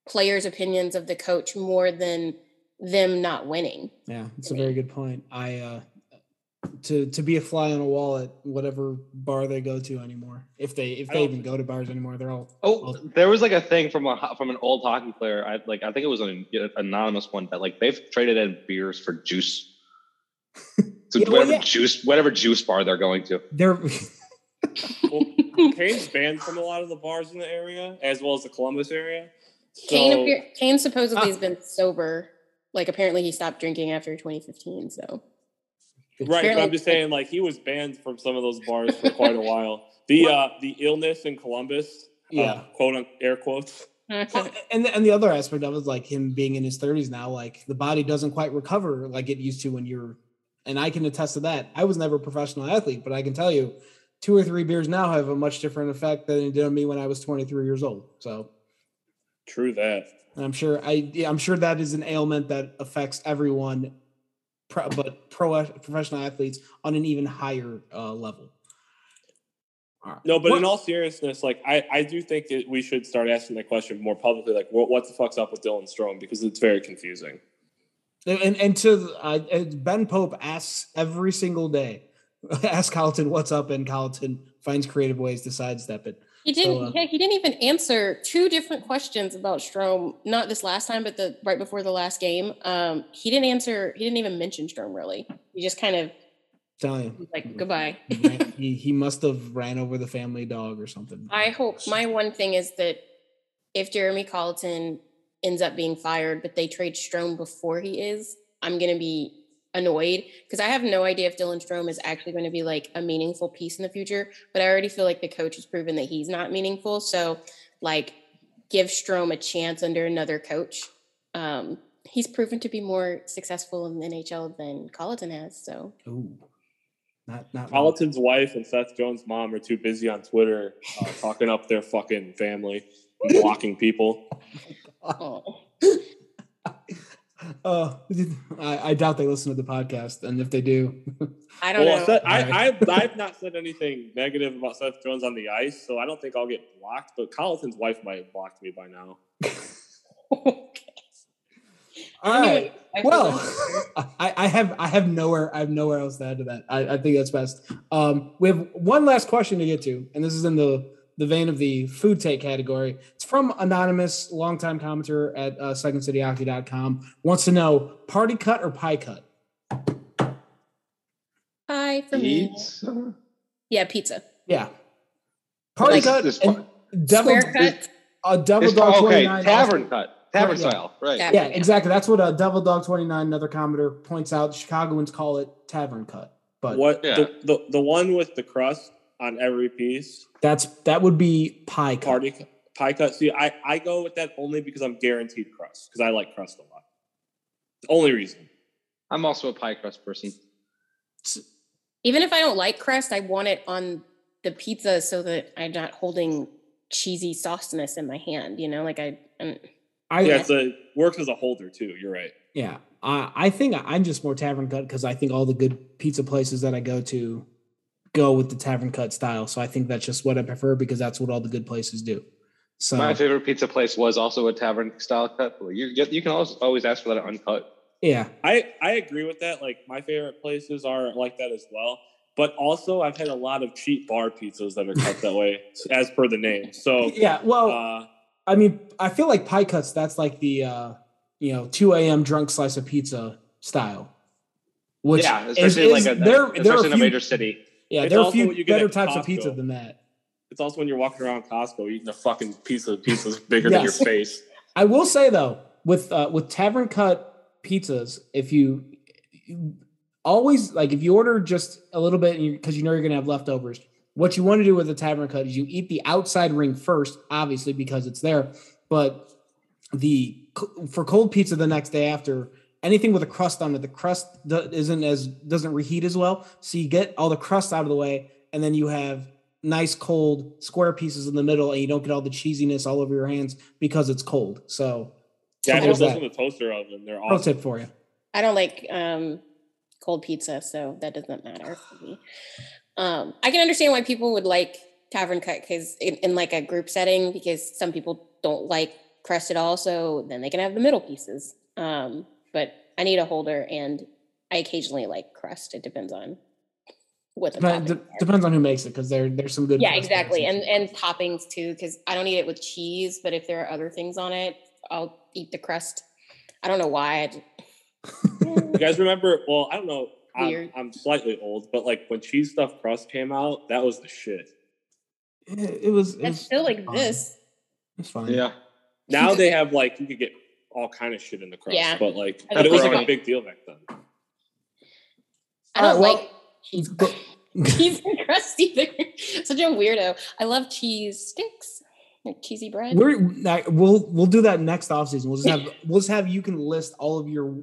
players' opinions of the coach more than them not winning. Yeah, it's a very good point. I uh to to be a fly on a wall at whatever bar they go to anymore. If they if they even go to bars anymore, they're all Oh, there was like a thing from a from an old hockey player. I like I think it was an anonymous one that like they've traded in beers for juice. So Yeah, well, whatever yeah. juice, whatever juice bar they're going to. they're Well, Kane's banned from a lot of the bars in the area, as well as the Columbus area. So, Kane, appear- Kane supposedly Ah. has been sober. Like apparently he stopped drinking after 2015. So Right, but I'm just saying, like he was banned from some of those bars for quite a while. The uh, the illness in Columbus, Yeah. uh, quote un air quotes. Well, and and the other aspect of it is like him being in his 30s now, like the body doesn't quite recover like it used to when you're. And I can attest to that. I was never a professional athlete, but I can tell you, two or three beers now have a much different effect than it did on me when I was 23 years old. So True that. and I'm sure I yeah, I'm sure that is an ailment that affects everyone, pro, but pro professional athletes on an even higher uh, level. Right. No, but What- in all seriousness, like I, I do think that we should start asking that question more publicly. Like, what, what the fuck's up with Dylan Strome? Because it's very confusing. And and to uh, Ben Pope asks every single day, ask Colliton what's up, and Colliton finds creative ways to sidestep it. He didn't. So, uh, yeah, he didn't even answer two different questions about Strome. Not this last time, but the right before the last game. Um, he didn't answer. He didn't even mention Strome really. He just kind of Telling you, like goodbye. he, he he must have ran over the family dog or something. I hope my one thing is that if Jeremy Colliton ends up being fired, but they trade Strome before he is, I'm gonna be annoyed because I have no idea if Dylan Strome is actually going to be like a meaningful piece in the future. But I already feel like the coach has proven that he's not meaningful. So like give Strome a chance under another coach. Um, he's proven to be more successful in the NHL than Colliton has. So Ooh, not not Colliton's wife and Seth Jones' mom are too busy on Twitter uh, talking up their fucking family, and blocking people. oh. Uh, I, I doubt they listen to the podcast, and if they do, I don't Well, know. Seth, I, I've, I've not said anything negative about Seth Jones on the ice, so I don't think I'll get blocked. But Colliton's wife might have blocked me by now. all right. Anyway, I Well, I, I have I have nowhere I have nowhere else to add to that. I, I think that's best. Um, we have one last question to get to, and this is in the the vein of the food take category. It's from anonymous longtime commenter at uh, secondcityhockey.com. Wants to know party cut or pie cut. Pie for me. Pizza? Yeah, pizza. Yeah, party Like cut this and devil Square cut. A double It's dog called- okay, 29 tavern cut, tavern Right, yeah. style, right? Tavern. Yeah, exactly. That's what a double Dog 29, another commenter, points out. Chicagoans call it tavern cut. But What Yeah. the, the the one with the crust on every piece, that's that would be pie cut. party pie cut. See, I I go with that only because I'm guaranteed crust because I like crust a lot. The only reason. I'm also a pie crust person. Even if I don't like crust, I want it on the pizza so that I'm not holding cheesy sauciness in my hand. You know, like I. I'm, I, Yeah, it's a works as a holder too. You're right. Yeah, I, I think I'm just more tavern cut because I think all the good pizza places that I go to go with the tavern cut style. So I think that's just what I prefer because that's what all the good places do. So My favorite pizza place was also a tavern style cut. but You you can always always ask for that uncut. yeah, I I agree with that. Like my favorite places are like that as well. But also, I've had a lot of cheap bar pizzas that are cut that way, as per the name. So, yeah. Well, uh, I mean, I feel like pie cuts. That's like the uh, you know 2 a.m. drunk slice of pizza style. Which yeah, is- especially is- like a, there, there are especially in a few- major city. Yeah, It's there are a few you better types of pizza than that. it's also when you're walking around Costco eating a fucking piece of pizza, pizza's bigger than your face. I will say though, with uh, with tavern cut pizzas, if you always like if you order just a little bit because you know you're gonna have leftovers, what you want to do with a tavern cut is you eat the outside ring first, obviously because it's there, but the for cold pizza the next day after anything with a crust on it the crust isn't as doesn't reheat as well so you get all the crust out of the way and then you have nice cold square pieces in the middle and you don't get all the cheesiness all over your hands because it's cold so Yeah, I Something those in the toaster oven. They're pro tip for you I don't like um, cold pizza, so that doesn't matter for me. Um, I can understand why people would like tavern cut because in, in like a group setting, because some people don't like crust at all, so then they can have the middle pieces. Um, but I need a holder, and I occasionally like crust. It depends on what the Dep- toppings de- depends on who makes it because there there's some good Yeah, exactly, and and toppings too, because I don't eat it with cheese. But if there are other things on it, I'll eat the crust. I don't know why. I just, You guys remember? Well, I don't know. I'm, I'm slightly old, but like when cheese stuffed crust came out, that was the shit. it, it was it that was still fine. this. it's fine Yeah, Now they have like you could get all kind of shit in the crust, Yeah. but like but it was like a big deal back then. I don't All right, well, like cheese, go- cheese and crust either. Such a weirdo. I love cheese sticks, like cheesy bread. We're I- we'll we'll do that next off season. We'll just have we'll just have you can list all of your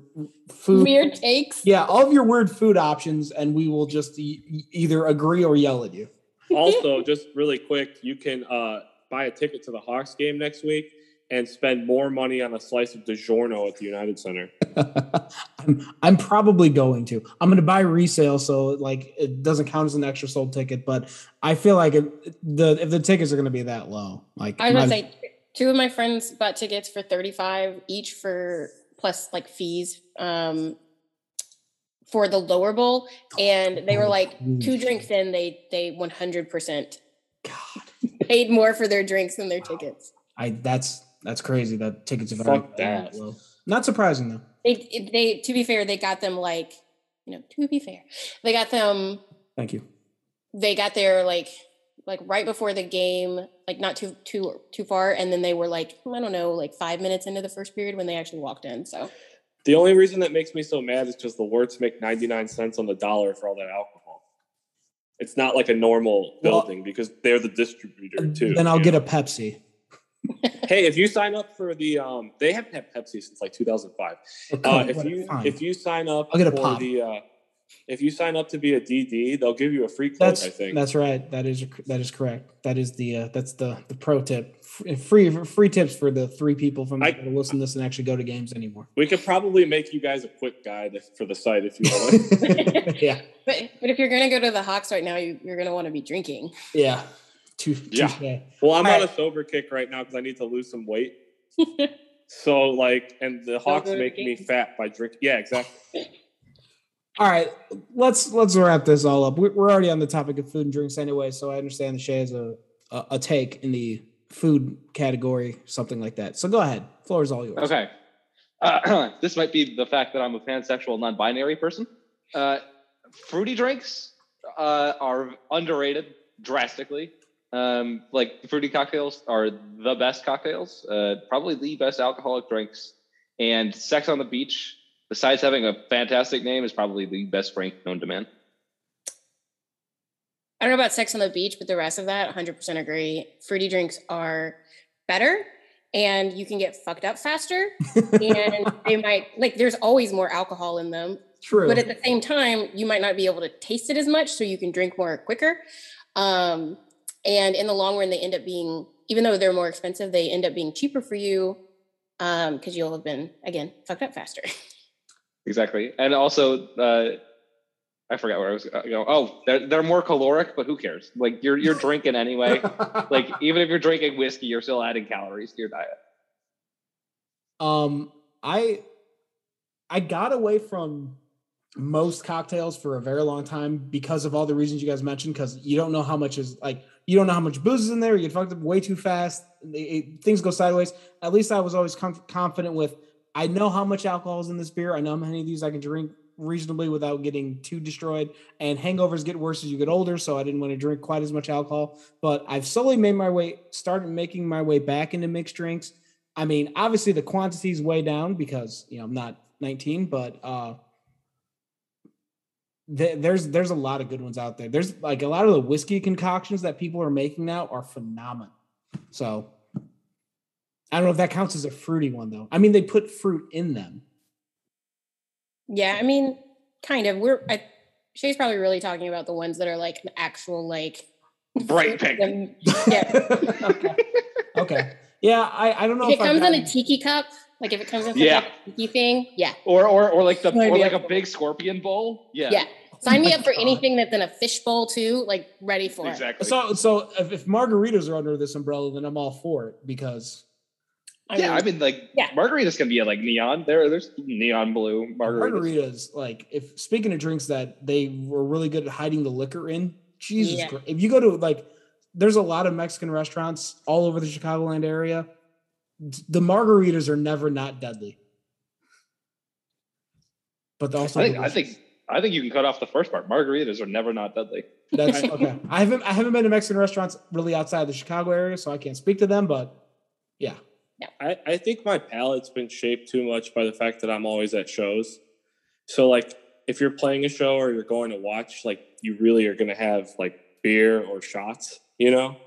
food. Weird takes. Yeah, all of your weird food options, and we will just e- either agree or yell at you. also, just really quick, you can uh, buy a ticket to the Hawks game next week and spend more money on a slice of DiGiorno at the United Center. I'm I'm probably going to. I'm going to buy resale, so like it doesn't count as an extra sold ticket. But I feel like it, the if the tickets are going to be that low, like I was gonna say two of my friends bought tickets for 35 each for plus like fees um for the lower bowl and they were like two drinks in they they 100% God, paid more for their drinks than their tickets. I that's that's crazy. That tickets have Fuck already been that. that low. Not surprising though. They they to be fair they got them like you know to be fair they got them Thank you. they got there like like right before the game like not too too too far and then they were like I don't know like 5 minutes into the first period when they actually walked in so The only reason that makes me so mad is because the Wirtz make 99 cents on the dollar for all that alcohol. It's not like a normal Well- building because they're the distributor uh, too. then I'll get know? a Pepsi. Hey, if you sign up for the um, they haven't had Pepsi since like 2005. Or Uh, if whatever, you fine. if you sign up I'll get a for pop. the uh, if you sign up to be a DD, they'll give you a free Coke. that's I think. that's right. That is that is correct. That is the uh, that's the the pro tip. Free free tips for the three people from I- that listen to this and actually go to games anymore. we could probably make you guys a quick guide for the site if you want. yeah, But but if you're gonna go to the Hawks right now, you, you're gonna want to be drinking. yeah. Too, Yeah. touche. well, I'm All on right. a sober kick right now because I need to lose some weight. So like, and the Hawks Sober make me fat by drinking. Yeah, exactly. All right, let's let's wrap this all up. We- We're already on the topic of food and drinks anyway, so I understand the Shay has a, a a take in the food category, something like that. So go ahead. Floor is all yours. Okay. Uh, this might be the fact that I'm a pansexual, non-binary person. Uh, fruity drinks uh, are underrated drastically. Um, like fruity cocktails are the best cocktails, uh, probably the best alcoholic drinks. And Sex on the Beach, besides having a fantastic name, is probably the best drink known to man. I don't know about Sex on the Beach, but the rest of that, 100% agree. Fruity drinks are better, and you can get fucked up faster, and they might like. There's always more alcohol in them, True. but at the same time, you might not be able to taste it as much, so you can drink more quicker. Um, and in the long run, they end up being, even though they're more expensive, they end up being cheaper for you because you'll have been again fucked up faster. Exactly. And also, uh, I forgot where I was going. Oh, they're, they're more caloric, but who cares? Like you're you're drinking anyway. like even if you're drinking whiskey, you're still adding calories to your diet. Um, I I got away from most cocktails for a very long time because of all the reasons you guys mentioned. Because you don't know how much is like you don't know how much booze is in there. You get fucked up way too fast. It- things go sideways. At least I was always com- confident with. I know how much alcohol is in this beer. I know how many of these I can drink reasonably without getting too destroyed. And hangovers get worse as you get older, so I didn't want to drink quite as much alcohol. But I've slowly made my way, started making my way back into mixed drinks. I mean, obviously the quantity is way down because you know I'm not 19, but uh, th- there's there's a lot of good ones out there. There's like a lot of the whiskey concoctions that people are making now are phenomenal. So I don't know if that counts as a fruity one though. I mean, they put fruit in them. Yeah, I mean, kind of. We're I, Shay's probably really talking about the ones that are like an actual like Bright pink. yeah. okay. okay. Yeah, I, I don't know If if, it I've comes in a tiki cup, like if it comes in such Yeah. a tiki thing, yeah, Or or or like the No or like a big scorpion bowl. Yeah. yeah. Sign me oh my up for God. anything that's in a fishbowl too, like ready for it. Exactly. So so if, if margaritas are under this umbrella, then I'm all for it because I yeah, mean, I mean like Yeah. margaritas can be like neon. There there's neon blue margaritas. margaritas, like if speaking of drinks that they were really good at hiding the liquor in, Jesus Yeah. Christ. If you go to like there's a lot of Mexican restaurants all over the Chicagoland area. The margaritas are never not deadly. But also I think I think I think you can cut off the first part. Margaritas are never not deadly. that's okay. I haven't I haven't been to Mexican restaurants really outside the Chicago area, so I can't speak to them, but yeah, yeah. I, I think my palate's been shaped too much by the fact that I'm always at shows. So like if you're playing a show or you're going to watch, like you really are going to have like beer or shots, you know?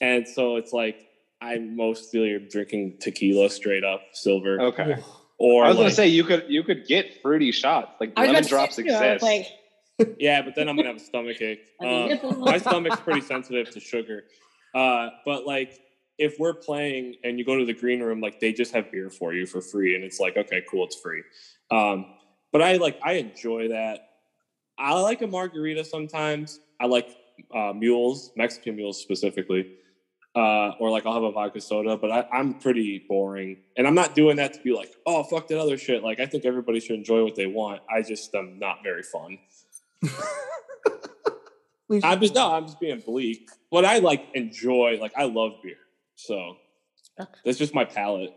And so it's like I mostly are drinking tequila straight up, silver. Okay. Or I was gonna say you could you could get fruity shots like I was lemon drops say, too, I was exist. like, yeah, but then I'm gonna have a stomach ache. Um, my stomach's pretty sensitive to sugar. Uh, but like if we're playing and you go to the green room, like they just have beer for you for free, and it's like, okay, cool, it's free. Um, but I like I enjoy that. I like a margarita sometimes. I like uh, mules, Mexican mules specifically. Uh, or like I'll have a vodka soda, but I, I'm pretty boring, and I'm not doing that to be like, oh fuck that other shit. Like I think everybody should enjoy what they want. I just am not very fun. I'm just no, I'm just being bleak. But I like enjoy, like I love beer. So that's just my palate.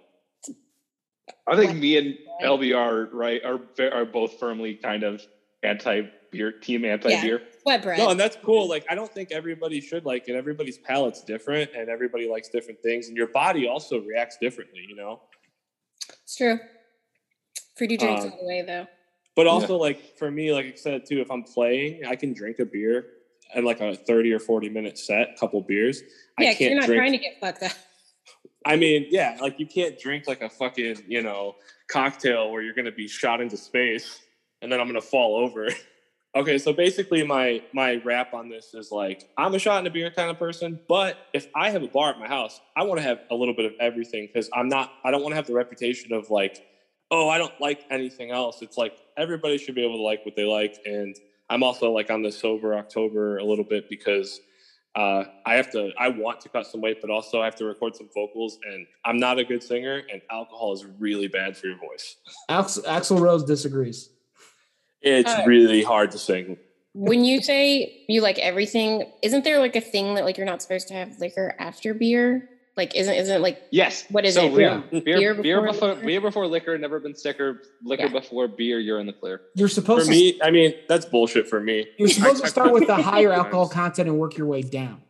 I think me and LBR right are are both firmly kind of anti beer team anti beer. sweat bread. No, and that's cool. Like I don't think everybody should like it. Everybody's palate's different and everybody likes different things. And your body also reacts differently, you know? it's true. Fruity drinks Um, all the way though. But also like for me, like I said too, if I'm playing, I can drink a beer and like a 30 or 40 minute set, couple beers. Yeah, I 'cause you're can't not drink trying to get fucked up. I mean, yeah, like you can't drink like a fucking, you know, cocktail where you're gonna be shot into space and then I'm gonna fall over. okay, so basically my my wrap on this is like I'm a shot in a beer kind of person, but if I have a bar at my house, I want to have a little bit of everything because I'm not I don't want to have the reputation of like, oh, I don't like anything else. It's like everybody should be able to like what they like. And I'm also like on the sober October a little bit because uh, I have to, I want to cut some weight, but also I have to record some vocals, and I'm not a good singer, and alcohol is really bad for your voice. Axl Rose disagrees. It's Uh, really hard to sing. when you say you like everything, isn't there like a thing that like you're not supposed to have liquor after beer? Like, isn't isn't like Yes. What is so it? Beer, Beer beer, beer, before before liquor? beer before liquor, never been sicker. Liquor Yeah. before beer, you're in the clear. You're For supposed to me, I mean, that's bullshit for me. you're supposed to start with the higher alcohol content and work your way down.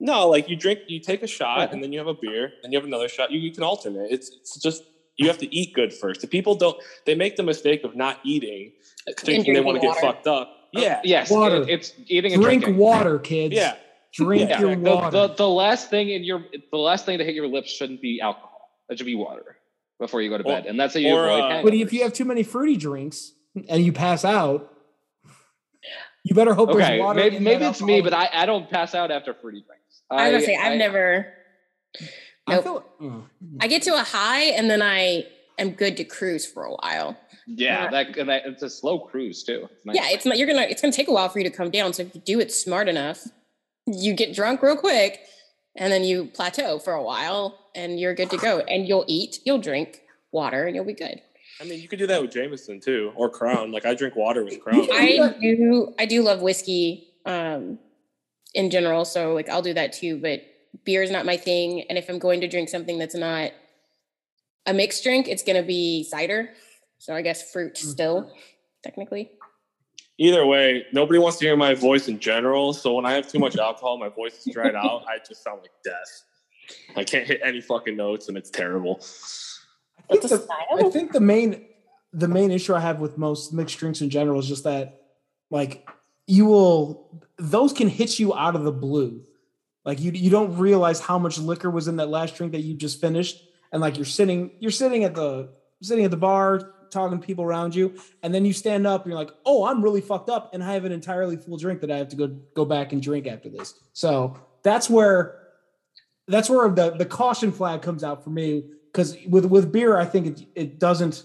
No, like you drink, you take a shot, and then you have a beer, and you have another shot. You, you can alternate. It's it's just you have to eat good first. The people don't. They make the mistake of not eating, thinking they want to drinking get fucked up. Yeah, Yes. Water. it- it's eating and Drink drinking. water, kids. yeah. Drink Yeah, your the, water. the, the last thing in your the last thing to hit your lips shouldn't be alcohol. It should be water before you go to Or- bed, and that's how you or, avoid. uh, but if you have too many fruity drinks and you pass out, you better hope there's water. maybe, in maybe that it's me, but. I, I don't pass out after fruity drinks. I was gonna say I've I- never. I feel, oh. I get to a high and then I am good to cruise for a while. Yeah, that, and that it's a slow cruise too. It's nice. Yeah, it's not. You're gonna. It's gonna take a while for you to come down. So if you do it smart enough, you get drunk real quick, and then you plateau for a while, and you're good to go. And you'll eat, you'll drink water, and you'll be good. I mean, you could do that with Jameson too, or Crown. Like I drink water with Crown. I do. I do love whiskey um, in general, so like I'll do that too. But beer is not my thing, and if I'm going to drink something that's not a mixed drink, it's going to be cider. So I guess fruit mm-hmm. still, technically. Either way, nobody wants to hear my voice in general. So when I have too much alcohol, my voice is dried out. I just sound like death. I can't hit any fucking notes, and it's terrible. I think, the. I think the main the main issue I have with most mixed drinks in general is just that like you will those can hit you out of the blue. Like you you don't realize how much liquor was in that last drink that you just finished. And like you're sitting, you're sitting at the sitting at the bar, talking to people around you, and then you stand up and you're like, oh, I'm really fucked up, and I have an entirely full drink that I have to go go back and drink after this. So that's where that's where the the caution flag comes out for me because with with beer i think it, it doesn't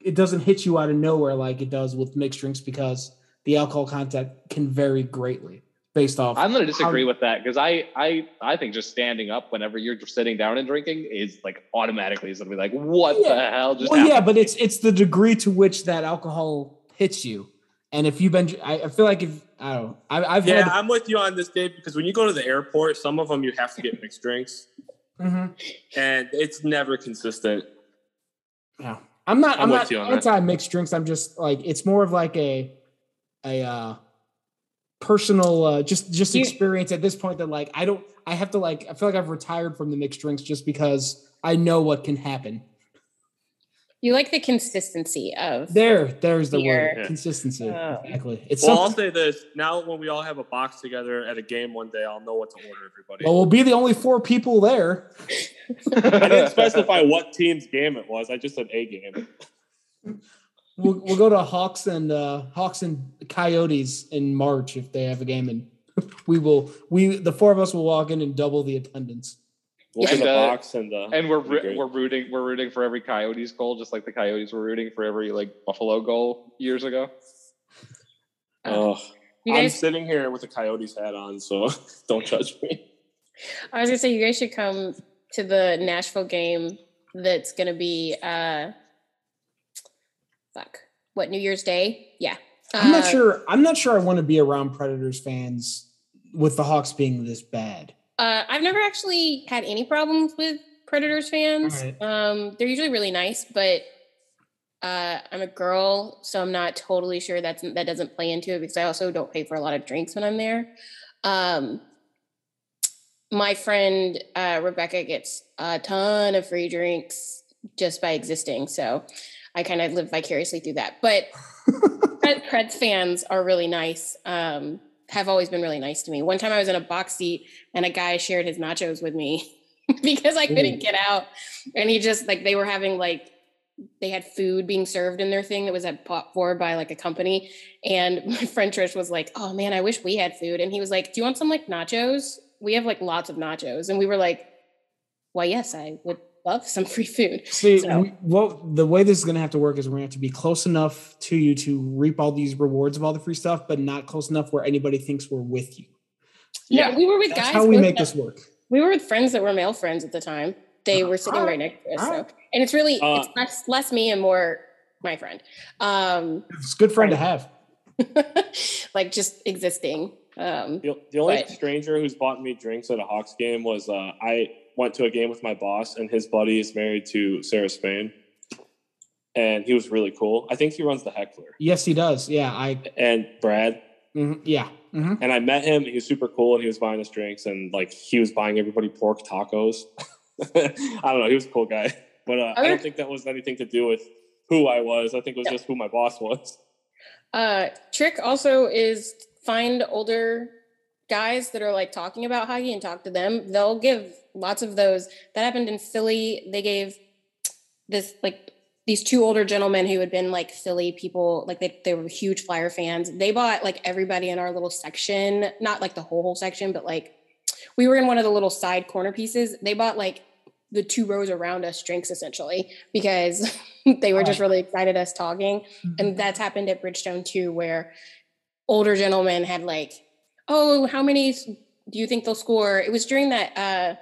it doesn't hit you out of nowhere like it does with mixed drinks because the alcohol content can vary greatly based off I'm going to disagree how- with that because I, I I think just standing up whenever you're sitting down and drinking is like automatically is going to be like what the hell just well yeah but it's it's the degree to which that alcohol hits you and if you've been i, I feel like if i don't I, i've Yeah, had I'm with you on this, Dave, because when you go to the airport, some of them you have to get mixed drinks, Mhm. and it's never consistent. Yeah. I'm not I'm I'm, not you on that. anti mixed drinks. I'm just like it's more of like a a uh personal uh just just You- experience at this point that like I don't I have to like I feel like I've retired from the mixed drinks just because I know what can happen. You like the consistency of There, there's the Beer. word consistency. Oh. Exactly. It's Well, I'll say this now: when we all have a box together at a game one day, I'll know what to order everybody. Well, we'll be the only four people there. I didn't specify what team's game it was. I just said a game. We'll, we'll go to Hawks and uh, Hawks and Coyotes in March if they have a game, and we will. We the four of us will walk in and double the attendance. We'll And, the uh, box and uh, and we're that'd be ru- great. we're rooting we're rooting for every Coyotes goal, just like the Coyotes were rooting for every like Buffalo goal years ago. Oh, You I'm sitting here with a Coyotes hat on, so don't judge me. I was gonna say you guys should come to the Nashville game. That's gonna be uh, fuck, what New Year's Day? Yeah, I'm not Uh, sure. I'm not sure. I want to be around Predators fans with the Hawks being this bad. Uh, I've never actually had any problems with Predators fans. Alright. Um, they're usually really nice, but uh, I'm a girl, so I'm not totally sure that's that doesn't play into it because I also don't pay for a lot of drinks when I'm there. Um, my friend uh, Rebecca gets a ton of free drinks just by existing, so I kind of live vicariously through that. But Pred- Preds fans are really nice. Um, have always been really nice to me. One time I was in a box seat and a guy shared his nachos with me because I couldn't get out, and he just like they were having like they had food being served in their thing that was at pot for by like a company, and my friend Trish was like, "Oh man, I wish we had food," and he was like, "Do you want some like nachos? We have like lots of nachos," and we were like, "Why, yes, I would love some free food." See, So- we, well, the way this is going to have to work is we're going to have to be close enough to you to reap all these rewards of all the free stuff, but not close enough where anybody thinks we're with you. Yeah, we were with That's guys. how we make that- this work. We were with friends that were male friends at the time. They were sitting right next to us. So, and it's really Uh, it's less less me and more my friend. Um, It's a good friend to have. like just existing. Um, The, the only Right. stranger who's bought me drinks at a Hawks game was uh, I went to a game with my boss, and his buddy is married to Sarah Spain, and he was really cool. I think he runs the Heckler Yes, he does. Yeah, I. and Brad. mhm, yeah. mhm. And I met him. He was super cool, and he was buying us drinks, and like he was buying everybody pork tacos. I don't know. He was a cool guy, but uh, I don't think that was anything to do with who I was. I think it was just who my boss was. uh, trick also is find older guys that are like talking about hockey and talk to them. They'll give lots of those. That happened in Philly. They gave this like these two older gentlemen who had been like Philly people, like they, they were huge Flyer fans. They bought like everybody in our little section, not like the whole whole section, but like we were in one of the little side corner pieces. They bought like the two rows around us drinks essentially because they were just really excited us talking. And mm-hmm. that's happened at Bridgestone too, where older gentlemen had like, oh, how many do you think they'll score? It was during that uh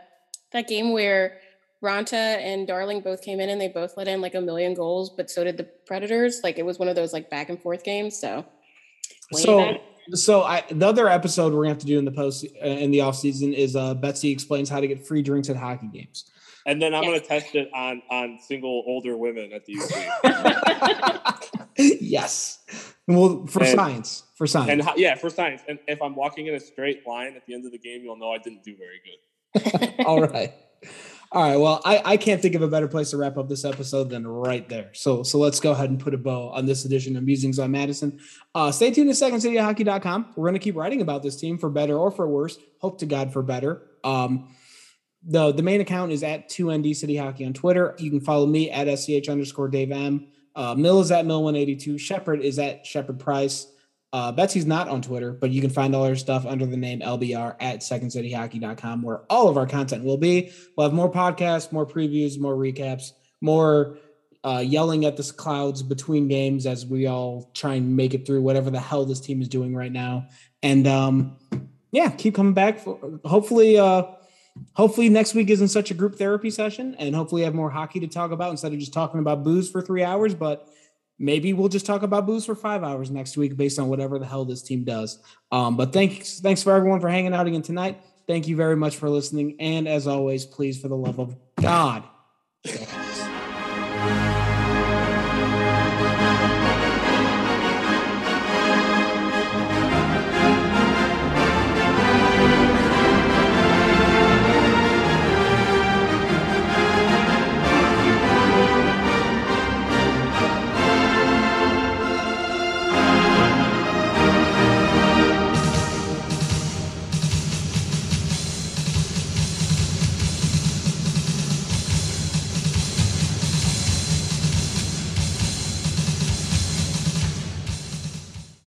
that game where Raanta and Darling both came in and they both let in like a million goals, but so did the Predators. Like it was one of those like back and forth games. So So, back. so I the other episode we're gonna have to do in the post uh, in the off season is uh Betsy explains how to get free drinks at hockey games. And then I'm Yes. going to test it on on single older women at the UC. yes. Well, for And- science, for science. and ho- yeah, for science. And if I'm walking in a straight line at the end of the game, you'll know I didn't do very good. All right. All right. Well, I, I can't think of a better place to wrap up this episode than right there. So so let's go ahead and put a bow on this edition of Musings on Madison. Uh, stay tuned to secondcityhockey.com. We're going to keep writing about this team for better or for worse. Hope to God for better. Um, the the main account is at 2ND City Hockey on Twitter. You can follow me at SCH underscore Dave M. Uh, Mill is at Mill182. Shepard is at Shepard Price. Uh, Betsy's not on Twitter, but you can find all her stuff under the name LBR at secondcityhockey.com, where all of our content will be. We'll have more podcasts, more previews, more recaps, more uh, yelling at the clouds between games as we all try and make it through whatever the hell this team is doing right now. And um, yeah, keep coming back. For, hopefully, uh, hopefully next week isn't such a group therapy session, and hopefully have more hockey to talk about instead of just talking about booze for three hours. But maybe we'll just talk about booze for five hours next week based on whatever the hell this team does. Um, but thanks, thanks for everyone for hanging out again tonight. Thank you very much for listening. And as always, please, for the love of God.